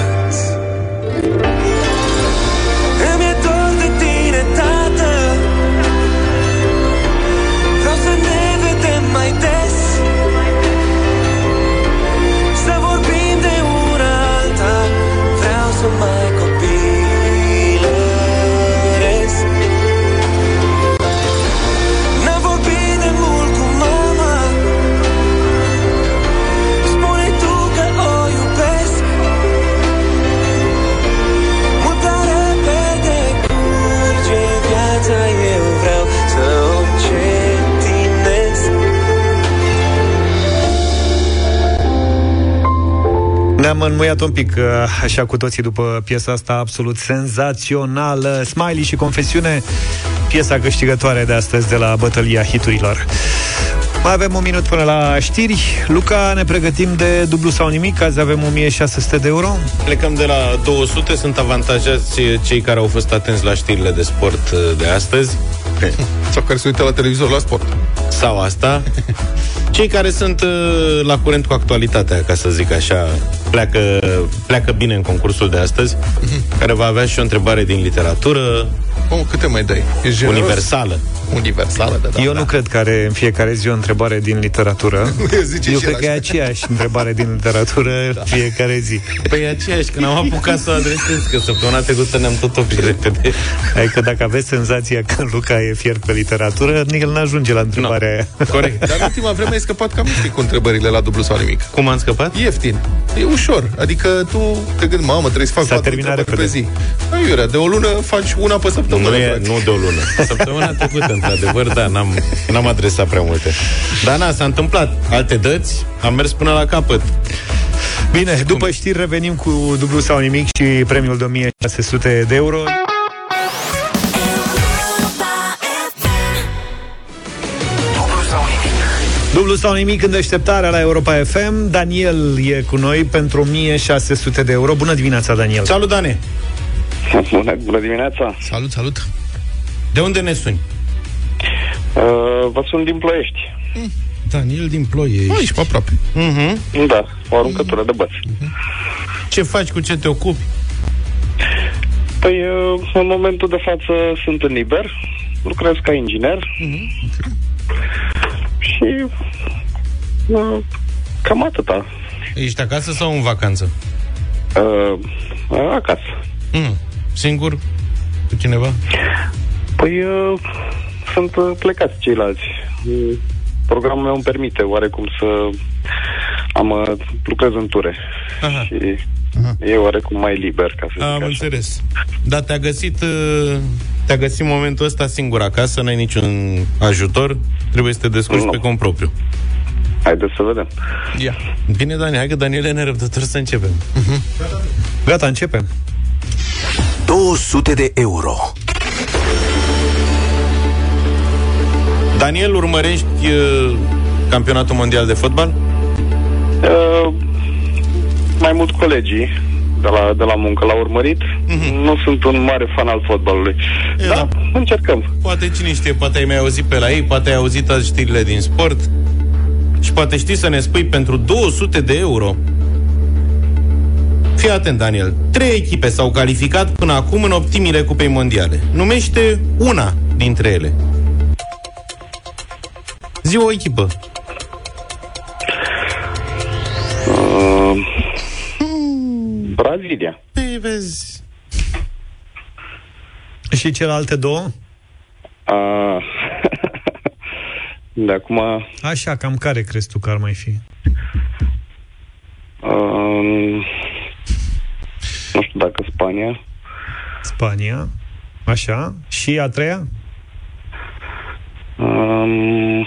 Ne-am înmuiat un pic, uh, așa cu toții, după piesa asta absolut senzațională. Smiley și Confesiune, piesa câștigătoare de astăzi de la bătălia hiturilor. Mai avem un minut până la știri. Luca, ne pregătim de dublu sau nimic. Azi avem 1600 de euro. Plecăm de la 200, sunt avantajați cei care au fost atenți la știrile de sport uh, de astăzi. Sau care se uită la televizor la sport. Sau asta. <laughs> Cei care sunt uh, la curent cu actualitatea, ca să zic așa, pleacă, pleacă bine în concursul de astăzi, care va avea și o întrebare din literatură. Oh, câte mai dai? E generos? Universală. Universală, da, da. Eu nu cred că are în fiecare zi o întrebare din literatură. Zice Eu și cred el că e așa. aceeași întrebare din literatură da. fiecare zi. Păi e aceeași, când am apucat să o adresez, că săptămâna trecută ne-am tot oprit repede. Adică dacă aveți senzația că Luca e fiert pe literatură, el n-ajunge la întrebarea No. aia. Corect. Dar în ultima vreme ai scăpat cam ieftin cu întrebările la dublu sau nimic. Cum am scăpat? Ieftin. E ușor. Adică tu te gândi, mamă, trebuie să fac S-a patru terminat întrebări pe repede. zi. Nu, Iurea, de o lună faci una pe săptămână. Nu, e, frate. nu de o lună. Săptămâna trecută, într-adevăr, da, n-am, n-am adresat prea multe. Dar na, s-a întâmplat. Alte dăți, am mers până la capăt. Bine, după știri revenim cu dublu sau nimic și premiul de 1600 de euro. Dublu sau nimic în deșteptarea la Europa FM. Daniel e cu noi pentru 1600 de euro. Bună dimineața, Daniel! Salut, Dane! Bună, bună dimineața! Salut, salut! De unde ne suni? Uh, vă sunt din Ploiești. Daniel din Ploiești. Aici, pe aproape. Uh-huh. Da, o aruncătură de băți. Ce faci, cu ce te ocupi? Păi, uh, în momentul de față sunt în liber, lucrez ca inginer și uh, cam atâta. Ești acasă sau în vacanță? Uh, acasă. Mm. Singur? Cu cineva? Păi, uh, sunt uh, plecați ceilalți. Uh, Programul meu îmi permite oarecum să am uh, lucrez în ture Aha. și e oarecum mai liber, ca să zic Am așa. înțeles. Dar te-a găsit, uh, te-a găsit momentul ăsta singur acasă, n-ai niciun ajutor, trebuie să te descurci Nu. pe cont propriu. Haideți să vedem. Ia. Bine, Dani, hai că Daniel e nerăbdător să începem. Gata, începem. 200 de euro. Daniel, urmărești uh, campionatul mondial de fotbal? Uh, mai mult colegii de la, de la muncă l-au urmărit. Mm-hmm. Nu sunt un mare fan al fotbalului. E, da, da. încercăm. Poate cine știe, poate ai mai auzit pe la ei, poate ai auzit azi știrile din sport și poate știi să ne spui pentru 200 de euro. Fii atent, Daniel. Trei echipe s-au calificat până acum în optimile Cupei Mondiale. Numește una dintre ele. Zi o echipă. Uh, Brazilia. Păi, vezi... Și celelalte două? A... <laughs> De acum... Așa, cam care crezi tu că ar mai fi? Um, nu știu dacă Spania. Spania. Așa. Și a treia? Um,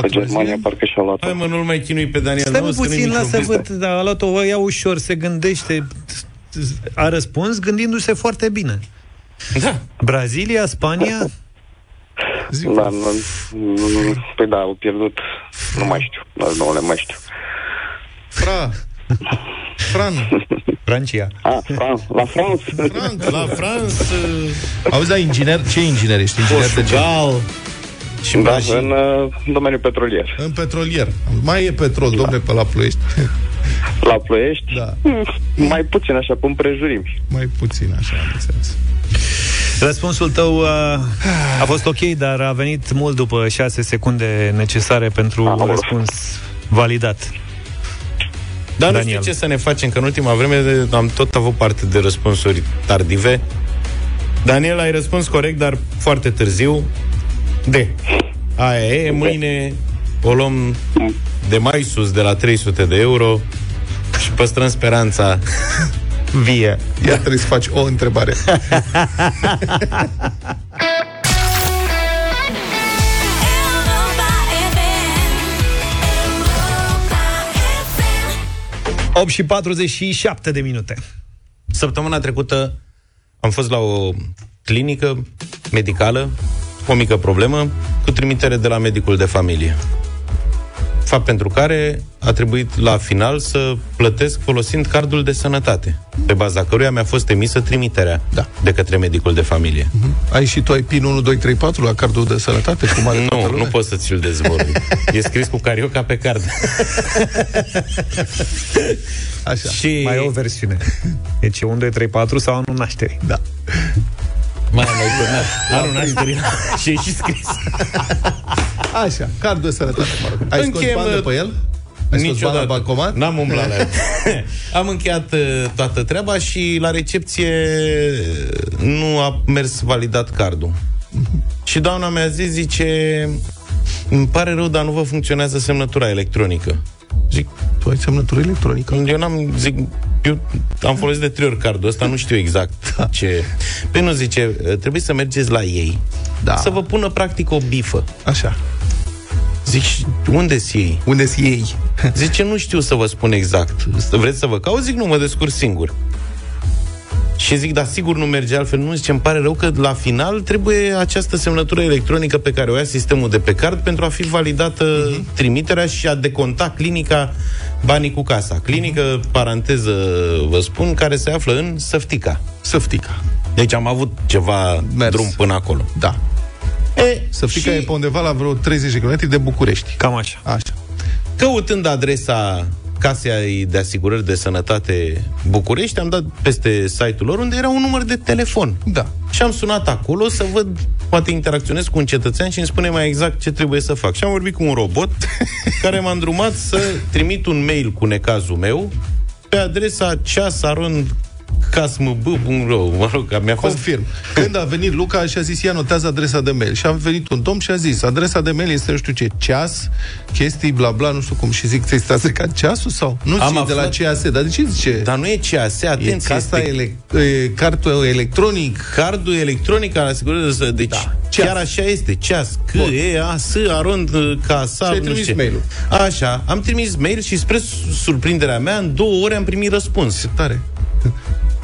pe Germania parcă și-a luat Hai mă, nu-l mai chinui pe Daniel. Stai nu, mă că nu-i puțin, niciun lasă business. văd, da, a luat-o, o ia ușor, se gândește, a răspuns gândindu-se foarte bine. Da. Brazilia, Spania? Da, nu, nu, păi da, au pierdut. Nu mai știu, dar nu le mai știu. Fra. Fran. Francia. Ah, Fran, la France. Franc. La France, Auzi, da, inginer, ce inginer ești? Inginer de ce? Portugal și Da, Brazilia. în uh, domeniul petrolier. În petrolier. Mai e petrol, da. domne, pe la Ploiești. La Ploiești, Da. <laughs> mai puțin așa, pe împrejurimi. Mai puțin, așa, am înțeles. Răspunsul tău uh, a fost ok, dar a venit mult după 6 secunde necesare pentru un Aoleu. răspuns validat. Dar nu Daniel. știu ce să ne facem, că în ultima vreme de- am tot avut parte de răspunsuri tardive. Daniel, ai răspuns corect, dar foarte târziu. De. Aia e, mâine o luăm de mai sus, de la 300 de euro și păstrăm speranța <laughs> vie. Ia trebuie să faci o întrebare. <laughs> Europa FM. Europa FM. 8 și 47 de minute. Săptămâna trecută am fost la o clinică medicală, o mică problemă, cu trimitere de la medicul de familie. Fapt pentru care a trebuit la final să plătesc folosind cardul de sănătate, pe baza căruia mi-a fost emisă trimiterea Da. de către medicul de familie. Ai și tu ai PIN 1234 la cardul de sănătate? Cum are toată Nu, lumea? nu pot să ți-l dezvolt. E scris cu carioca pe card. Așa. Și Mai e o versiune. Deci e 1, 2, 3, 4 sau anul nașterii. Da. Mai mai turnat. Anul nașterii. și e și scris. Așa, cardul de sănătate, mă rog. Ai scos Închem, bani de pe el? Ai scos bani la bancomat? N-am umblat la el. <laughs> Am încheiat uh, toată treaba și la recepție nu a mers validat cardul. Și doamna mi-a zis, zice, îmi pare rău, dar nu vă funcționează semnătura electronică. Zic, Tu ai semnătură electronică? eu n-am, zic, eu am folosit de trei ori cardul ăsta, nu știu exact Da. ce... Păi nu, zice, trebuie să mergeți la ei, Da. să vă pună practic o bifă. Așa. Zic, "Și unde-s ei? Unde-s ei? Zice, nu știu să vă spun exact. Vreți să vă caut? Zic, nu, mă descurc singur. Și zic, da, sigur nu merge altfel. Nu, zice, îmi pare rău că la final trebuie această semnătură electronică pe care o ia sistemul de pe card pentru a fi validată uh-huh. trimiterea și a deconta clinica banii cu casa. Clinică, uh-huh. paranteză, vă spun, care se află în Săftica. Săftica. Deci am avut ceva Mers. drum până acolo. Da. E, Săftica și e pe undeva la vreo 30 de km de București. Cam așa. Așa. Căutând adresa Casei de Asigurări de Sănătate București, am dat peste site-ul lor unde era un număr de telefon. Da. Și am sunat acolo să văd, poate interacționez cu un cetățean și îmi spune mai exact ce trebuie să fac. Și am vorbit cu un robot <laughs> care m-a îndrumat să trimit un mail cu necazul meu pe adresa ceasarond casmb.ro Mă rog, că mi-a fost... Confirm. Când a venit Luca și a zis, ia notează adresa de mail. Și a venit un domn și a zis, adresa de mail este nu știu ce, ceas, chestii, bla bla, nu știu cum. Și zic, ți-ai stat stricat ceasul sau? Nu Am zice de la aflat- CAS, dar de ce zice? Dar nu e CAS, e atenție, casa este ele, e, cartul electronic. cardul electronic al asigurării de sănătate. Deci, Da. da. Ceas. chiar așa este. Ceas. C, Bun. E, A, S, arond, casa, Și ai nu trimis știu ce. mail-ul. Așa. Am trimis mail și spre surprinderea mea, în două ore am primit răspuns. Ce tare.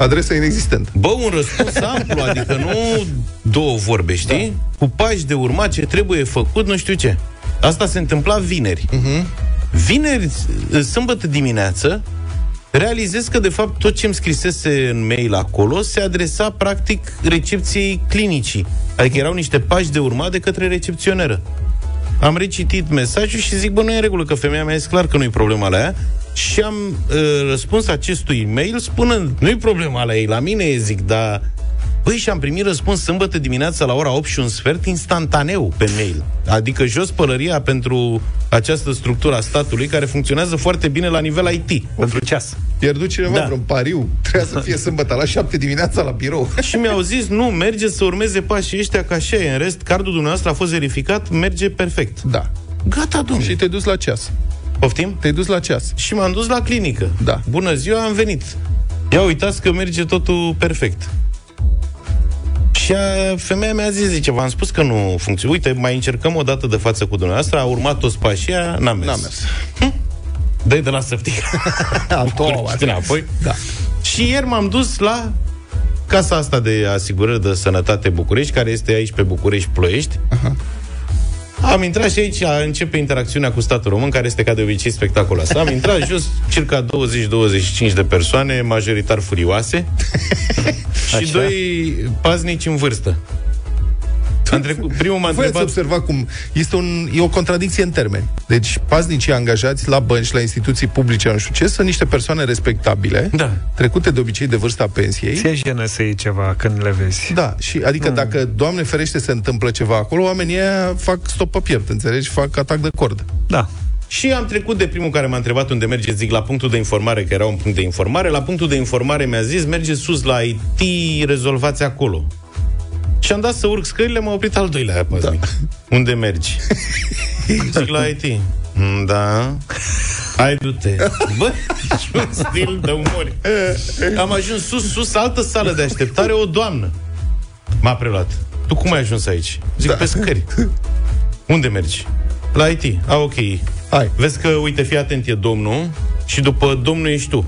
Adresa inexistentă. Bă, un răspuns <laughs> amplu, adică nu două vorbe, știi? Da. Cu pași de urmat, ce trebuie făcut, nu știu ce. Asta se întâmpla vineri. Mhm. Vineri, sâmbătă dimineață, realizez că, de fapt, tot ce îmi scrisese în mail acolo se adresa, practic, recepției clinicii. Adică erau niște pași de urmat de către recepționeră. Am recitit mesajul și zic, bă, nu e în regulă, că femeia mea e clar că nu e problema la ea. Și am uh, răspuns acestui mail spunând, nu e problema la ei, la mine e, zic, dar Păi și am primit răspuns sâmbătă dimineața la ora 8 și un sfert instantaneu pe mail. Adică jos pălăria pentru această structură a statului care funcționează foarte bine la nivel IT. Pentru ceas. Pierdut cineva Da. da. vreun pariu. Trebuia să fie sâmbătă la 7 dimineața la birou. <laughs> Și mi-au zis, nu, merge să urmeze pașii ăștia ca așa e. În rest, cardul dumneavoastră a fost verificat, merge perfect. Da. Gata, domnule. Și te-ai dus la ceas. Poftim? Te-ai dus la ceas. Și m-am dus la clinică. Da. Bună ziua, am venit. Ia uitați că merge totul perfect. Și a, femeia mi-a zis, zice, v-am spus că nu funcționează. Uite, mai încercăm o dată de față cu dumneavoastră, a urmat toți pașii, aia, n-a mers. N-a mers. Dă-i de la săftică. <laughs> A doua oară. Înapoi. Da. Și ieri m-am dus la casa asta de asigurări de sănătate București, care este aici pe București Ploiești. Am intrat și aici începe interacțiunea cu statul român, care este ca de obicei spectaculoasă. Am intrat jos circa 20-25 de persoane, majoritar furioase, <laughs> și Așa. doi paznici în vârstă. Am trecut, primul m-a Voi ați întrebat... observa cum este un, e o contradicție în termeni. Deci, paznicii angajați la bănci, la instituții publice, nu știu ce, sunt niște persoane respectabile, Da. trecute de obicei de vârsta pensiei. Ți-e jenă să iei ceva când le vezi. Da, și adică Mm. dacă, Doamne ferește, se întâmplă ceva acolo, oamenii ăia fac stop pe piept, înțelegi? Fac atac de cord. Da. Și am trecut de primul care m-a întrebat unde merge, zic, la punctul de informare, că era un punct de informare. La punctul de informare mi-a zis, merge sus la IT, rezolvați acolo. Și am dat să urc scările, m-a oprit al doilea paznic. Da. Unde mergi? <laughs> zic, la IT. "Mm, Da. Hai, du-te. Bă, și un stil de umor. Am ajuns sus, sus, altă sală de așteptare, o doamnă. M-a preluat. Tu cum ai ajuns aici? Zic, da. pe scări. Unde mergi? La IT. A, ok. Hai. Vezi că, uite, fii atent, e domnul și după domnul ești tu.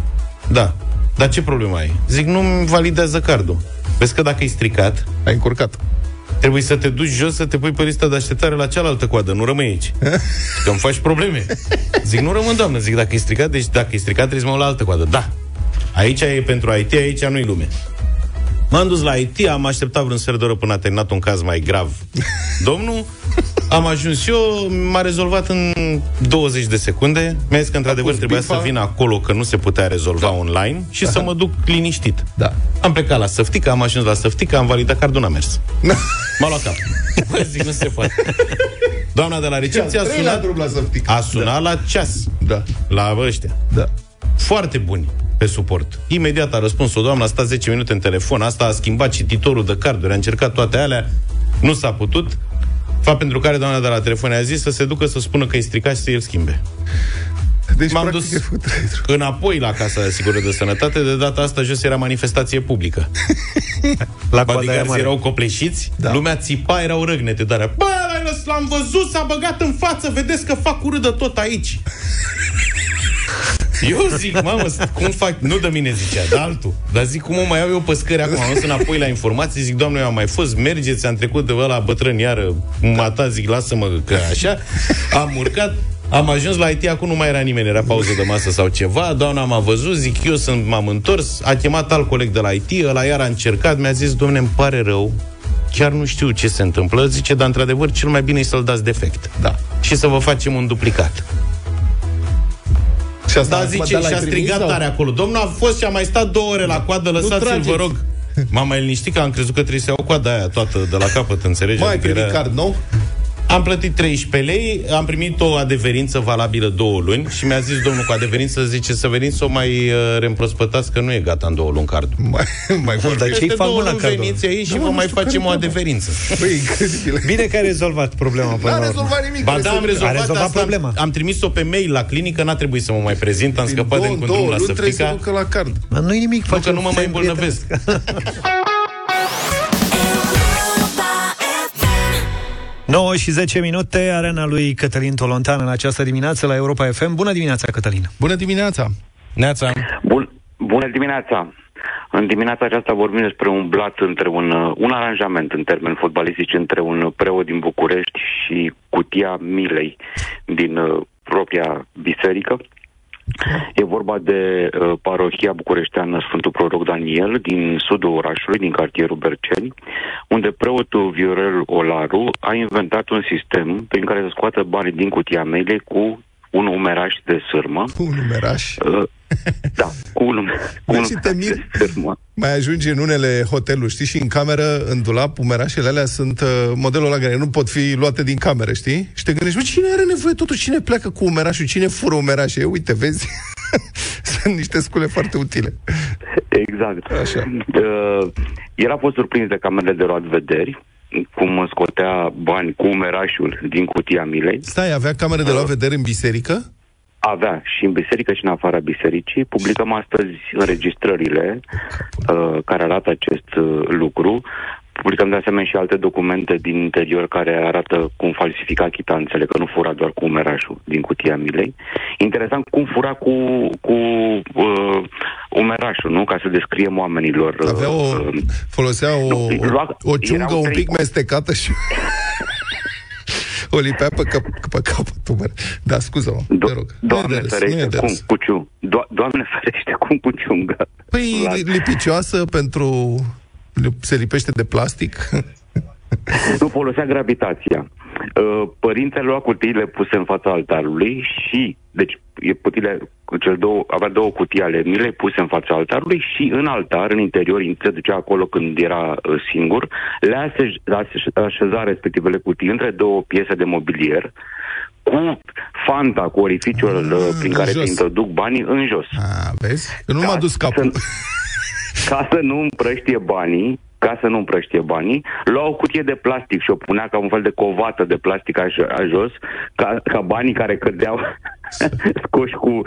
Da. Dar ce problemă ai? Zic, nu-mi validează cardul. Vezi că dacă e stricat, Ai încurcat. trebuie să te duci jos să te pui pe lista de așteptare la cealaltă coadă. Nu rămâi aici. <laughs> Că îmi faci probleme. Zic, nu rămân, doamnă. Zic, dacă e stricat, deci dacă e stricat, trebuie să mă uit la altă coadă. Da. Aici e pentru IT, aici nu-i lume. M-am dus la IT, am așteptat vreun sfert de oră până a terminat un caz mai grav. <laughs> Domnul, am ajuns eu, m-a rezolvat în 20 de secunde. Mi-a zis că într-adevăr pus trebuia bifa. să vin acolo, că nu se putea rezolva online și să mă duc liniștit. Da. Am plecat la Săftică, am ajuns la Săftică, am validat cardul, n-a mers. <laughs> M-a luat cap. <laughs> Bă, zic, nu se poate. Doamna de la recepție a Trei la sunat, drum la săptic. a sunat la ceas. Da. La ăștia. Da. Foarte buni pe suport. Imediat a răspuns o doamnă, a stat 10 minute în telefon, asta a schimbat cititorul de carduri, a încercat toate alea, nu s-a putut. Fapt pentru care doamna de la telefon a zis să se ducă să spună că e stricat și să el schimbe. Deci, M-am practic, dus ai făcut trei drumuri. înapoi la Casa de Asigurări de Sănătate, de data asta jos era manifestație publică. <laughs> La coada aia Bodyguards mare. erau copleșiți, Da. da. lumea țipa, erau răgnete, dar bă, l-ai lăs- l-am văzut, s-a băgat în față, vedeți că fac urât de tot aici. Eu zic, mamă, cum fac? Nu de mine zicea, de altul. Dar zic, cum o mai iau eu pe scări acum? Am dus înapoi la informații, zic, doamne, eu am mai fost, mergeți, am trecut de la bătrân iară, mata, zic, lasă-mă că așa. Am urcat, am ajuns la IT, acum nu mai era nimeni, era pauză de masă sau ceva, doamna m-a văzut, zic, eu sunt, m-am întors, a chemat alt coleg de la IT, ăla iar a încercat, mi-a zis, domne, îmi pare rău, chiar nu știu ce se întâmplă, zice, dar într-adevăr cel mai bine e să-l dați defect. Da. Și să vă facem un duplicat. Și asta Da, acum, zice, dar l-ai și-a primit strigat sau? tare acolo. Domnul a fost și a mai stat două ore la coadă, lăsați-l, trageți. vă rog. M-am mai liniștit că am crezut că trebuie să iau coada aia toată de la capăt, înțelegi? Mai ai Adică primit card nou? Am plătit 13 lei, am primit o adeverință valabilă două luni și mi-a zis domnul cu adeverință, zice, să veniți să o mai uh, reîmprospătați, că nu e gata în două luni cardul. <laughs> Mai, mai Dar vorbim. ce-i Peste fac două mâna luni cardul? veniți aici și Da, vă mă, mai nu știu facem o care-i adeverință. <laughs> Băi, incredibil. Bine că ai rezolvat problema până N-a la urmă. rezolvat nimic. Ba da, am trebuie să- rezolvat, A rezolvat asta problema. Am, am trimis-o pe mail la clinică, n-a trebuit să mă mai prezint, am Din scăpat de două, încă un două drum la luni trebuie să Săftica. ducă la card. Dar nu-i nimic, Nu, că facem nu mă mai semn îmbolnăvesc. <laughs> 9 și 10 minute, arena lui Cătălin Tolontan în această dimineață la Europa FM. Bună dimineața, Cătălin! Bună dimineața! Neața. Bun, bună dimineața! În dimineața aceasta vorbim despre un blat între un, uh, un aranjament în termeni fotbalistici între un preot din București și cutia Milei din uh, propria biserică. E vorba de uh, parohia bucureșteană Sfântul Proroc Daniel din sudul orașului, din cartierul Berceni, unde preotul Viorel Olaru a inventat un sistem prin care să scoată banii din cutia Milei cu un umeraș de sârmă. Un umeraș? Uh, da, cu un, cu un Deci te mir, mai ajungi în unele hoteluri, știi, și în cameră, în dulap, umerașele alea sunt uh, modelul ăla care nu pot fi luate din cameră, știi? Și te gândești, bă, cine are nevoie totuși, cine pleacă cu umerașul, cine fură umerașe? Uite, vezi? <laughs> sunt niște scule foarte utile. Exact. Așa. Uh, el a fost surprins de camerele de luat vederi, cum scotea bani cu umerașul din cutia milei. Stai, avea camere de luat vedere în biserică? Avea și în biserică și în afara bisericii. Publicăm astăzi înregistrările uh, care arată acest uh, lucru. Publicăm de asemenea și alte documente din interior care arată cum falsifica chitanțele, că nu fura doar cu umerașul din cutia milei. Interesant cum fura cu, cu uh, umerașul, nu? Ca să descriem oamenilor. Uh, Avea o, folosea o, lua- o, o ciungă erau un trei pic cu- mestecată și o lipea pe, cap, pe capăt umăr. Da, scuză-mă, te rog. Doamne Nu e de râs, nu e ferește, de cum râs. cu ciu. Do- Doamne ferește, cum cu ciungă. Păi, li- lipicioasă pentru... Se lipește de plastic? <laughs> Nu folosea gravitația. Uh, Părintele lua cutiile puse în fața altarului și, deci, e cutiile, cel două, avea două cutii ale milei puse în fața altarului și în altar, în interior, se ducea acolo când era uh, singur, le așez- așez- așeza respectivele cutii între două piese de mobilier, cu fanta, cu orificiul uh, prin care jos. se introduc banii în jos. A, vezi? Că nu m-a dus capul. <laughs> ca să nu împrăștie banii, ca să nu împrăștie banii, lua o cutie de plastic și o punea ca un fel de covată de plastic a, a jos, ca, ca banii care cădeau <laughs> scoși cu,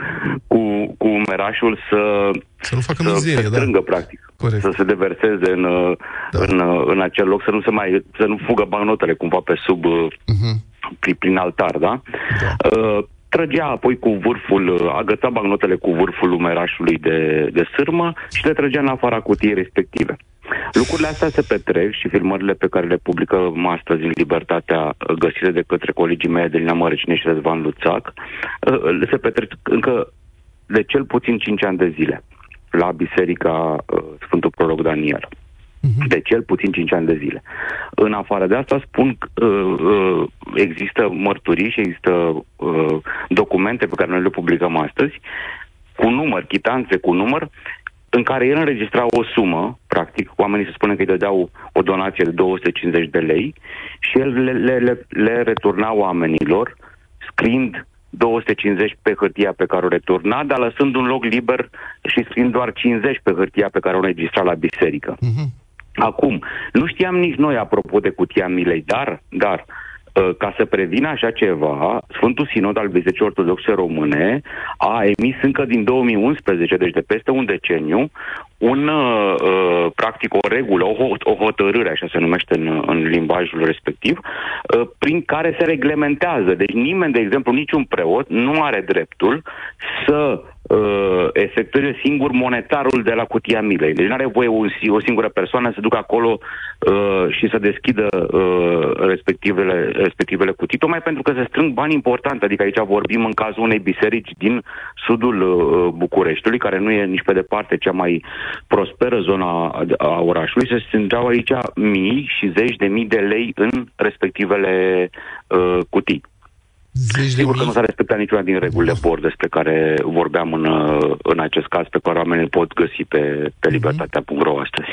cu, cu umerașul să, să nu facă să mizerie, se da. strângă, practic. Corect. Să se deverseze în, da. în, în acel loc, să nu se mai, să nu fugă bancnotele cumva pe sub, uh-huh. prin, prin altar, da? da. Uh, trăgea apoi cu vârful, uh, agăța bancnotele cu vârful umerașului de, de sârmă și le trăgea în afara cutiei respective. Lucrurile astea se petrec și filmările pe care le publicăm astăzi în Libertatea, uh, găsite de către colegii mei Adelina Mărăcine și Răzvan Luțac, uh, se petrec încă de cel puțin 5 ani de zile la Biserica uh, Sfântul Proroc Daniel. De cel puțin 5 ani de zile. În afară de asta spun că uh, uh, există mărturii și există uh, documente pe care noi le publicăm astăzi cu număr, chitanțe cu număr, în care el înregistra o sumă, practic, oamenii se spune că îi dădeau o donație de 250 de lei și el le, le, le, le returna oamenilor, scriind 250 pe hârtia pe care o returna, dar lăsând un loc liber și scriind doar 50 pe hârtia pe care o înregistra la biserică. Acum, nu știam nici noi apropo de cutia milei, dar, dar uh, ca să prevină așa ceva, Sfântul Sinod al Bisericii Ortodoxe Române a emis încă din 2011, deci de peste un deceniu, un, uh, uh, practic o regulă, o, hot- o hotărâre, așa se numește în, în limbajul respectiv, uh, prin care se reglementează. Deci nimeni, de exemplu, niciun preot nu are dreptul să uh, efectueze singur monetarul de la cutia milei. Deci nu are voie o, si- o singură persoană să ducă acolo uh, și să deschidă uh, respectivele, respectivele cutii, tocmai pentru că se strâng bani importanti. Adică aici vorbim în cazul unei biserici din sudul uh, Bucureștiului, care nu e nici pe departe cea mai prosperă zona a, a orașului. Se strângeau aici mii și zeci de mii de lei în respectivele uh, cutii. Zeci Sigur că nu s-a respectat niciuna din regulile BOR despre care vorbeam în, uh, în acest caz, pe care oamenii îl pot găsi pe, pe libertatea.ro astăzi.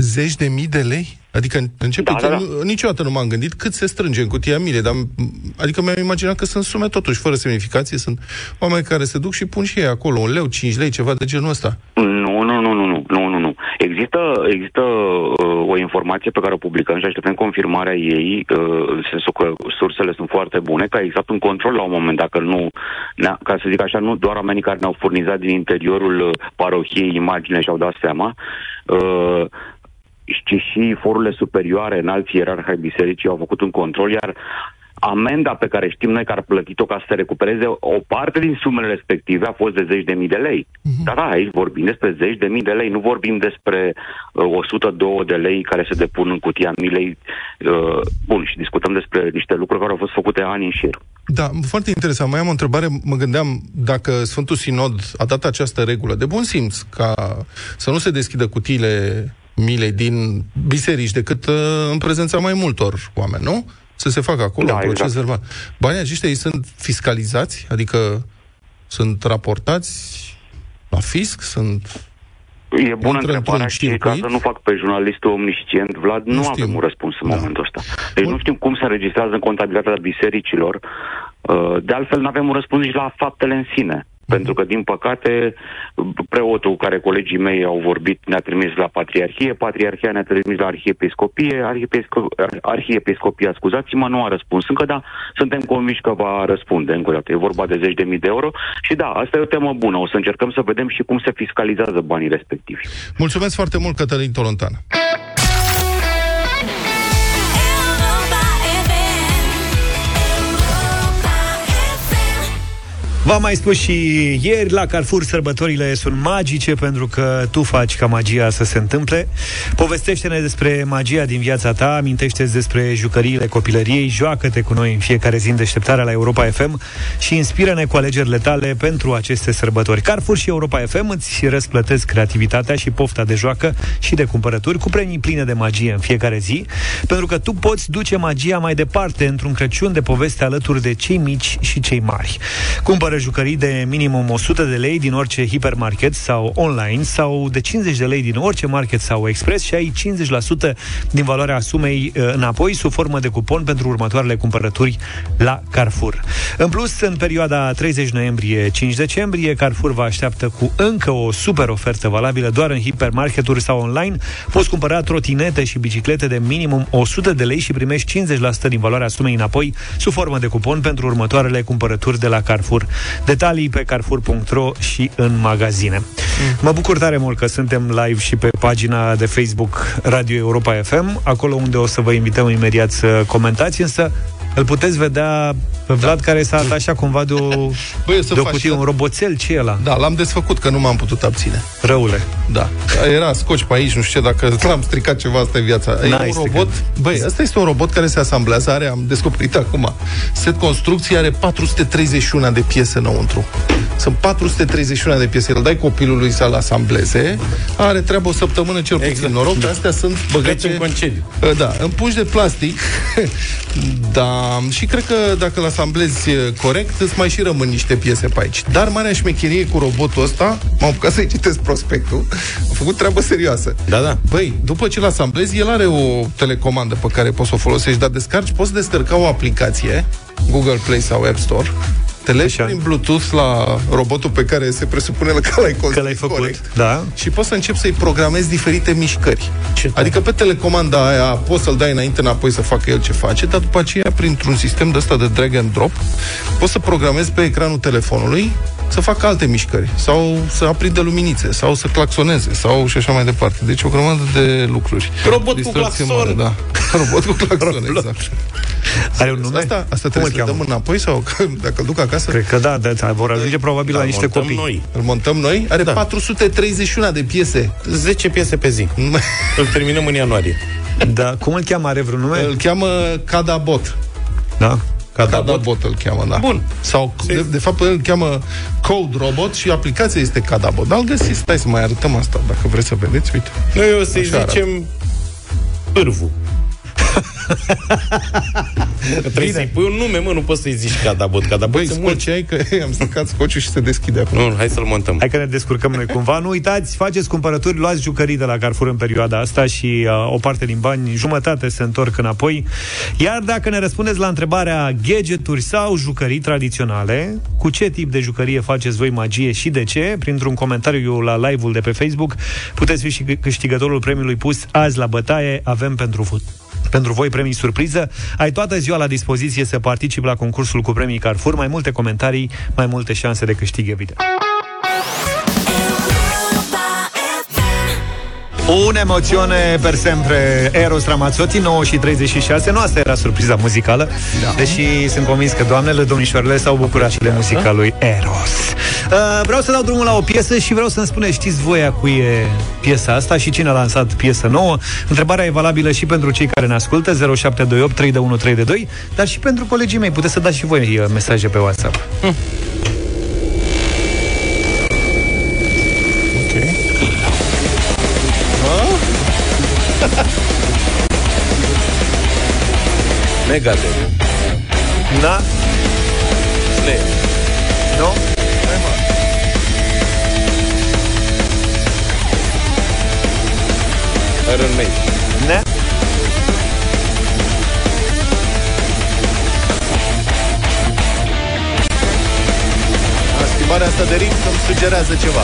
Zeci de mii de lei? Adică în- începe, Da, da, da. Nu, niciodată nu m-am gândit cât se strânge în cutia mile, dar m- adică mi-am imaginat că sunt sume totuși fără semnificație, sunt oameni care se duc și pun și ei acolo un leu, 5 lei, ceva de genul ăsta. Nu, nu, nu, nu, nu, nu, nu, nu. Există, există uh, o informație pe care o publicăm și așteptăm confirmarea ei, uh, în sensul că sursele sunt foarte bune, că a existat un control la un moment, dacă nu, ne-a- ca să zic așa, nu doar oamenii care ne-au furnizat din interiorul uh, parohiei imagine și-au dat seama, uh, ci și forurile superioare, înalți ierarhi ai bisericii au făcut un control, iar amenda pe care știm noi că ar plătit-o ca să se recupereze o parte din sumele respective a fost de zeci de mii de lei. Da, da, aici vorbim despre zeci de mii de lei, nu vorbim despre uh, 102 de lei care se depun în cutia milei. Uh, bun, și discutăm despre niște lucruri care au fost făcute ani în șir. Da, foarte interesant. Mai am o întrebare. Mă gândeam dacă Sfântul Sinod a dat această regulă de bun simț ca să nu se deschidă cutiile milei din biserici decât uh, în prezența mai multor oameni, nu? Să se facă acolo Da, un proces exact. verbal. Banii aceștia ei sunt fiscalizați? Adică sunt raportați la fisc? Sunt... E bună Intră întrebarea într-un și ca circuit? să nu fac pe jurnalistul omniscient, Vlad, nu, Nu nu știm. avem un răspuns în da. momentul ăsta. Deci nu știm cum se înregistrează în contabilitatea bisericilor. Uh, De altfel, nu avem un răspuns nici la faptele în sine. Pentru că, din păcate, preotul cu care colegii mei au vorbit ne-a trimis la Patriarhie, Patriarhia ne-a trimis la Arhiepiscopie, Arhiepisco- Arhiepiscopia, scuzați-mă, nu a răspuns încă, dar suntem convinși că va răspunde încă o dată. E vorba de zeci de mii de euro și da, asta e o temă bună. O să încercăm să vedem și cum se fiscalizează banii respectivi. Mulțumesc foarte mult, Cătălin Tolontan. V-am mai spus și ieri, la Carrefour sărbătorile sunt magice pentru că tu faci ca magia să se întâmple. Povestește-ne despre magia din viața ta, amintește-ți despre jucăriile copilăriei, joacă-te cu noi în fiecare zi în deșteptarea la Europa FM și inspiră-ne cu alegerile tale pentru aceste sărbători. Carrefour și Europa FM îți răsplătesc creativitatea și pofta de joacă și de cumpărături cu premii pline de magie în fiecare zi, pentru că tu poți duce magia mai departe într-un Crăciun de poveste alături de cei mici și cei mari. Cumpără jucării de minimum 100 de lei din orice hipermarket sau online sau de 50 de lei din orice market sau expres și ai 50% din valoarea sumei uh, înapoi sub formă de cupon pentru următoarele cumpărături la Carrefour. În plus, în perioada 30 noiembrie-5 decembrie, Carrefour vă așteaptă cu încă o super ofertă valabilă doar în hipermarketuri sau online. Poți cumpăra trotinete și biciclete de minimum 100 de lei și primești 50% din valoarea sumei înapoi sub formă de cupon pentru următoarele cumpărături de la Carrefour. Detalii pe carrefour.ro și în magazine. Mm. Mă bucur tare mult că suntem live și pe pagina de Facebook Radio Europa FM, acolo unde o să vă invităm imediat să comentați, însă îl puteți vedea pe Vlad da. care s-a atașat cumva de o, <laughs> Băi, o să de o faci cutie, și- un roboțel, ce e ăla? Da, l-am desfăcut, că nu m-am putut abține. Răule. Da. Era scoci pe aici, nu știu ce, dacă l-am stricat ceva, asta e viața. E N-ai un stricat. robot, băi, ăsta este un robot care se asamblează, are, am descoperit acum, set construcție, are 431 de piese înăuntru. Sunt 431 de piese. Îl dai copilului să-l asambleze, are treabă o săptămână cel puțin. Exact. Noroc că astea sunt băgate... Pleci în concediu. Da, în pungi de plastic. <laughs> da, și cred că dacă îl asamblezi eh, corect, îți mai și rămân niște piese pe aici. Dar marea șmecherie cu robotul ăsta, m-am apucat să-i citesc prospectul, am făcut treabă serioasă. Da, da. Băi, după ce îl asamblezi, el are o telecomandă pe care poți să o folosești, dar descarci, poți descărca o aplicație, Google Play sau App Store, te legi prin Bluetooth la robotul pe care se presupune că l-ai construit Că l-ai făcut, corect, da. și poți să începi să-i programezi diferite mișcări. Adică pe telecomanda aia poți să-l dai înainte înapoi să facă el ce face, dar după aceea, printr-un sistem de ăsta de drag and drop, poți să programezi pe ecranul telefonului să facă alte mișcări, sau să aprinde luminițe, sau să claxoneze, sau și așa mai departe. Deci o grămadă de lucruri. Robot cu Distracție claxon. Mare, da. <laughs> Robot cu claxon, exact. Are un nume? Asta, asta trebuie să le dăm înapoi sau <laughs> că, dacă îl duc acasă? Cred că da, da, da vor ajunge probabil la niște montăm copii. noi. Îl montăm noi? Are Da. 431 de piese. 10 piese pe zi. <laughs> Îl terminăm în ianuarie. Da, cum îl cheamă? Are vreun nume? Îl cheamă Cadabot. Da. Cadabot? Cadabot îl cheamă, da. Bun. Sau, de, de fapt, el îl cheamă Code Robot și aplicația este Cadabot. Dar îl găsiți, stai să mai arătăm asta, dacă vreți să vedeți, uite. Noi o să-i Așa arată. zicem pârvu. <laughs> Trebuie să-i pui un nume, mă, nu poți să-i zici cadabot. Cadabot Băi, sunt mulți. scoci ai că <laughs> am stricat scociul și se deschide acum. Nu, hai să-l montăm. Hai că ne descurcăm noi cumva. Nu uitați, faceți cumpărături, luați jucării de la Carrefour în perioada asta și uh, o parte din bani, jumătate se întorc înapoi. Iar dacă ne răspundeți la întrebarea gadgeturi sau jucării tradiționale, cu ce tip de jucărie faceți voi magie și de ce, printr-un comentariu la live-ul de pe Facebook, puteți fi și câștigătorul premiului pus azi la bătaie, avem pentru fut. Pentru voi premii surpriză. Ai toată ziua la dispoziție să participi la concursul cu premii Carrefour. Mai multe comentarii, mai multe șanse de câștig, evident. Un'emozione per sempre. Eros Ramazzotti 9 și 36 Nu asta era surpriza muzicală da. Deși sunt convins că doamnele, domnișoarele S-au bucurat și de muzica lui Eros. Uh, Vreau să dau drumul la o piesă Și vreau să-mi spuneți, știți voi a cui e piesa asta Și cine a lansat piesă nouă? Întrebarea e valabilă și pentru cei care ne ascultă 0728 32132 Dar și pentru colegii mei. Puteți să dați și voi uh, mesaje pe WhatsApp. Hm. Megadeth. Na? Slayer. Nu? No? Iron Maiden. Ne? Schimbarea asta de ritm îmi sugerează ceva.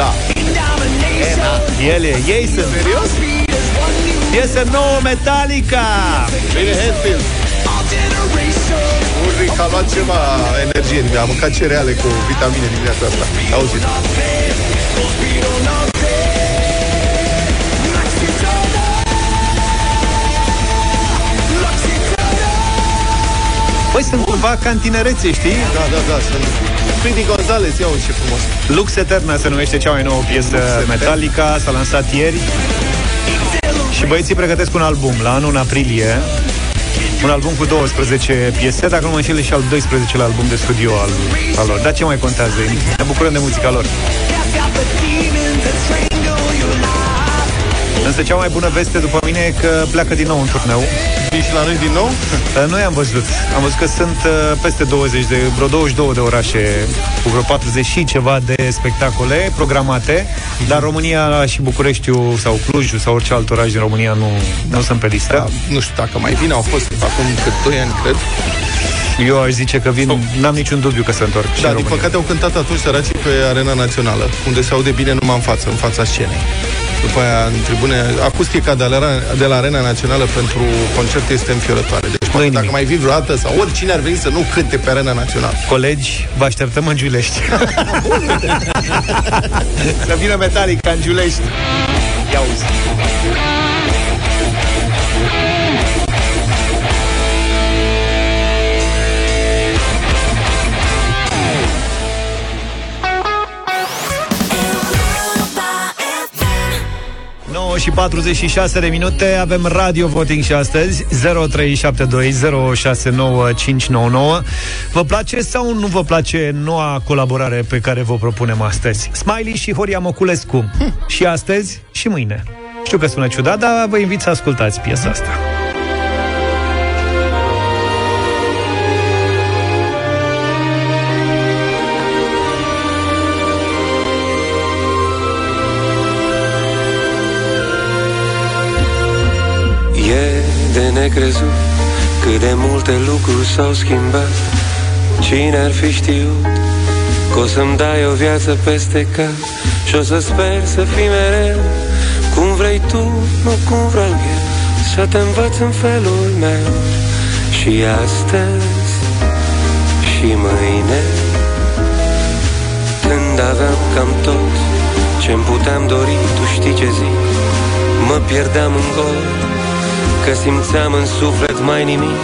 Da. El e, ei sunt. Serios? Piesă nouă Metallica. Bine, Hetfield. Ulrich a luat ceva energie. A mâncat cereale cu vitamine dimineața asta. Auzi. Băi, sunt cumva ca în tinerețe, știi? Da, da, da, sunt Speedy Gonzales, ia uite ce frumos. Lux Eterna se numește cea mai nouă piesă Metallica, s-a lansat ieri și băieții pregătesc un album la anul în aprilie un album cu 12 piese, dacă nu mă înșel, e și al 12-lea album de studio al, al lor. Dar ce mai contează? Ne bucurăm de muzica lor. Însă cea mai bună veste după mine e că pleacă din nou în turneu. Vii și la noi din nou? Uh, Noi am văzut. Am văzut că sunt uh, peste 20 de, vreo 22 de orașe cu vreo 40 și ceva de spectacole programate, dar România și Bucureștiul sau Clujul sau orice alt oraș din România nu, nu sunt pe listă. Da, nu știu dacă mai vin, au fost acum cât 2 ani, cred. Eu aș zice că vin, n-am niciun dubiu că se întorc și Da, în din România. păcate au cântat atunci săracii pe Arena Națională, unde se aude bine numai în față, în fața scenei. După aia, în tribune, acustica de la, de la Arena Națională pentru concert este înfiorătoare. Deci, poate, dacă mai vii vreodată, sau oricine ar veni să nu cânte pe Arena Națională. Colegi, vă așteptăm în Giulești. <laughs> să vină Metallica în Giulești. Ia uzi. Nouă și 46 de minute. Avem radio voting și astăzi 0372069599 Vă place sau nu vă place noua colaborare pe care vă propunem astăzi? Smiley și Horia Moculescu. Și astăzi și mâine. Știu că sună ciudat, dar vă invit să ascultați piesa asta necrezut cât de multe lucruri s-au schimbat? Cine ar fi știut? Că o să-mi dai o viață peste cap Și o să sper să fii mereu cum vrei tu, nu cum vreau eu Să te învăț în felul meu. Și astăzi și mâine Când aveam cam tot ce-mi puteam dori, tu știi ce zic Mă pierdeam în gol Că simțeam în suflet mai nimic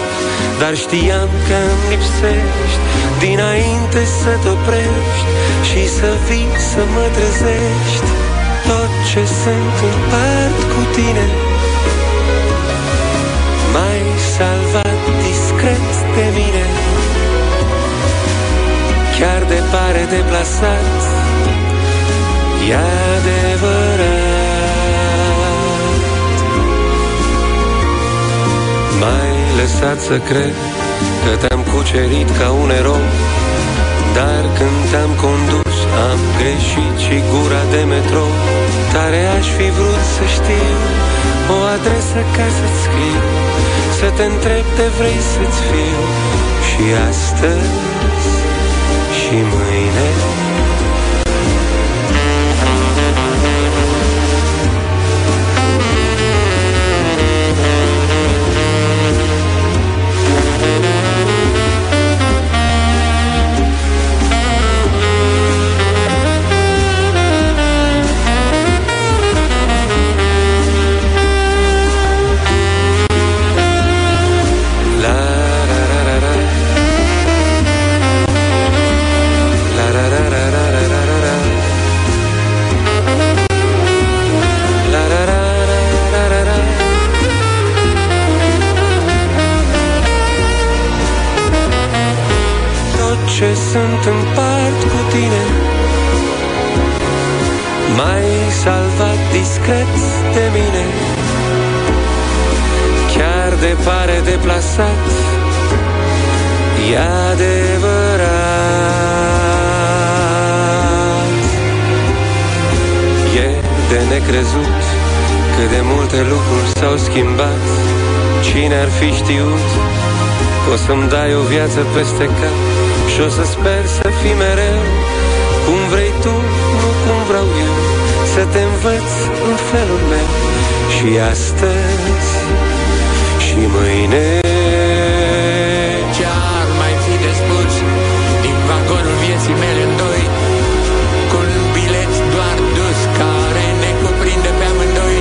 Dar știam că îmi lipsești. Dinainte să te oprești Și să vii să mă trezești Tot ce sunt împart cu tine M-ai salvat discret de mine. Chiar de pare deplasat E adevărat M-ai lăsat să cred Că te-am cucerit ca un erou Dar când te-am condus Am greșit și gura de metrou Tare aș fi vrut să știu O adresă ca să-ți scriu Să te întreb de vrei să-ți fiu Și astăzi și mâine secret de mine Chiar de pare deplasat E adevărat. E de necrezut Cât de multe lucruri s-au schimbat. Cine ar fi știut? Că O să-mi dai o viață peste cap Și o să sper să fii mereu Cum vrei te învăț în felul meu Și astăzi și mâine. Ce-ar mai fi de spus Din vagonul vieții mele în doi Cu un bilet doar dus Care ne cuprinde pe amândoi.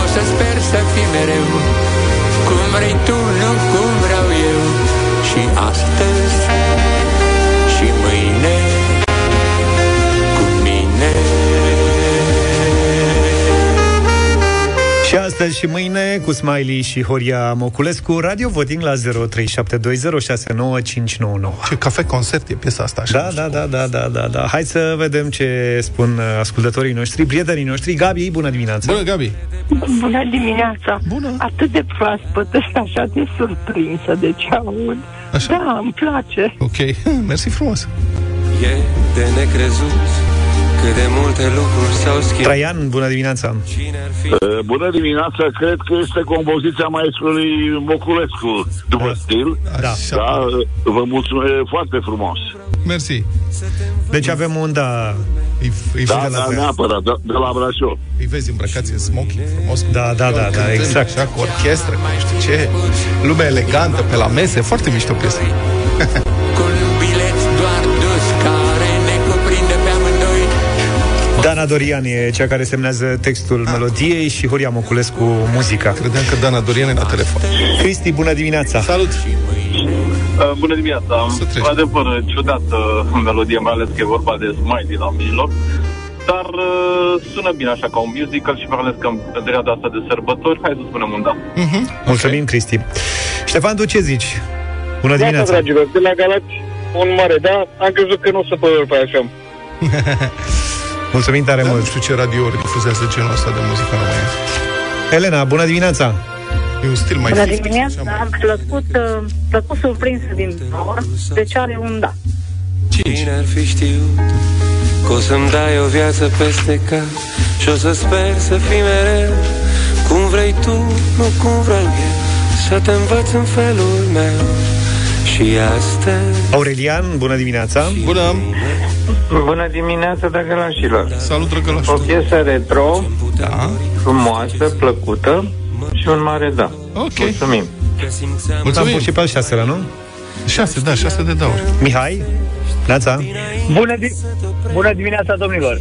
O să sper să fii mereu Cum vrei tu, nu cum vreau eu. Și astăzi astăzi și mâine cu Smiley și Horia Moculescu Radio voting la 0372069599 Ce cafe concert e piesa asta așa. Da, da, da, da, da, da, da. Hai să vedem ce spun uh, ascultătorii noștri, prietenii noștri. Gabi, bună dimineața! Bună, Gabi! Bună dimineața! Bună! Atât de proaspăt, sunt <laughs> așa de surprinsă de ce aud. Așa. Da, îmi place. Ok, <laughs> mersi frumos! E de necrezut Cât de multe lucruri s-au schimbat Traian, bună dimineața! Uh, Bună dimineața, cred că este compoziția maestrului Moculescu, după stil. Da. da. uh, Vă mulțumesc foarte frumos. Mersi. Deci avem un da... Îi, îi Da, vezi da, la neapărat, de, de la Brașov. Îi vezi îmbrăcați în smoking frumos. Da, da, da, da, cântând exact. Așa, cu orchestră, cu nu știu ce. Lume elegantă pe la mese, foarte mișto piesă. Dana Dorian e cea care semnează textul melodiei și Horia Moculescu muzica. Credeam că Dana Dorian e la telefon. Cristi, bună dimineața! Salut! Uh, bună dimineața! Adevăr, ciudată melodie, mai ales că e vorba de Smiley la mijloc. Dar uh, sună bine așa ca un musical și mai ales că în perioada asta de sărbători, hai să spunem un da. Mulțumim, Cristi. Ștefan, tu ce zici? Bună dimineața! dragilor, de la Galați, un mare da, am crezut că nu o să pără pe așa. Mulțumim tare Da, mult! nu știu ce radiouri difuzează genul ăsta de muzică în România. Elena, bună dimineața! E un stil mai Bună fit, dimineața, am plăcut, uh, plăcut surprinsă din nou, deci are un da. Cine ar fi știut Că o să-mi dai o viață peste cap Și o să sper să fii mereu Cum vrei tu, nu cum vreau eu Să te învăț în felul meu Și astăzi Aurelian, bună dimineața! Bună! Bună dimineața, drăgălașilor! Salut, drăgălaș! O piesă retro, da. frumoasă, plăcută și un mare da. Ok. Mulțumim! Mulțumim! Am pus și pe al șaselea, nu? Șase, da, șase de dauri. Mihai, Neața! Bună, di- Bună dimineața, domnilor!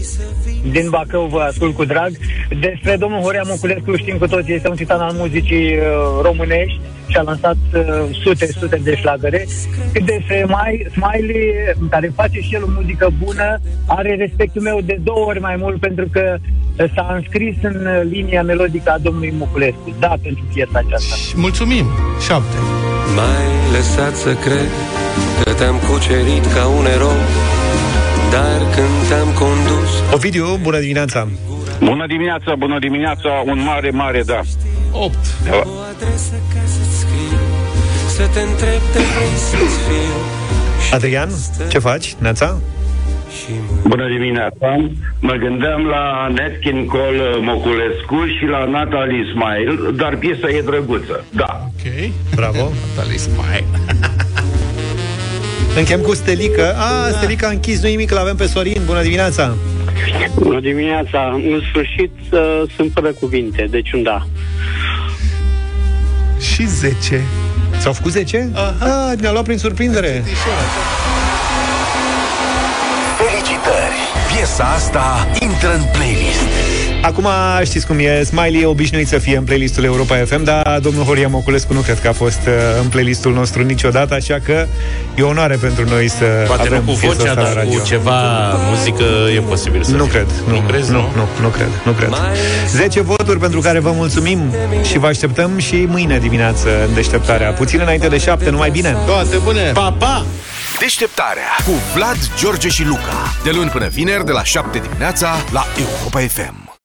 Din Bacău vă ascult cu drag. Despre domnul Horea Moculescu știm cu toții, este un titan al muzicii uh, românești și a lansat uh, sute, sute de șlagăre. Cât despre Mai, Smiley, care face și el o muzică bună, are respectul meu de două ori mai mult pentru că uh, s-a înscris în uh, linia melodică a domnului Moculescu. Da, pentru piesa aceasta. Mulțumim! Șapte. M-ai lăsat să cred Că te-am cucerit ca un erou Dar când te-am condus Ovidiu, bună dimineața! Bună dimineața, bună dimineața, un mare, mare da. 8. Da. Să te întreb de vrei să-ți fiu Adrian, ce faci? Neața? Bună dimineața! Mă gândeam la Netkin Cole Moculescu și la Natalie Smile, dar piesa e drăguță. Da. Ok. Bravo! Natalie Smile. <laughs> Închem cu Stelica. A, Stelica a închis, nu nimic, l-avem pe Sorin. Bună dimineața! Bună dimineața! În sfârșit uh, sunt fără cuvinte, deci un da. Și 10. S-au făcut 10? Aha. A, ne-a luat prin surprindere. Felicitări! Piesa asta intră în playlist. Acum știți cum e, Smiley e obișnuit să fie în playlistul Europa FM, dar domnul Horia Moculescu nu cred că a fost uh, în playlistul nostru niciodată, așa că e o onoare pentru noi să Poate avem nu cu piesa vocea, asta la dar radio. cu ceva muzică e posibil să Nu fie. cred, nu, Nu crezi, nu, nu? nu, nu cred, nu cred. 10 voturi pentru care vă mulțumim și vă așteptăm și mâine dimineață în deșteptarea. Puțin înainte de 7, numai bine! Toate bune! Pa, pa! Deșteptarea cu Vlad, George și Luca. De luni până vineri, de la 7 dimineața, la Europa FM.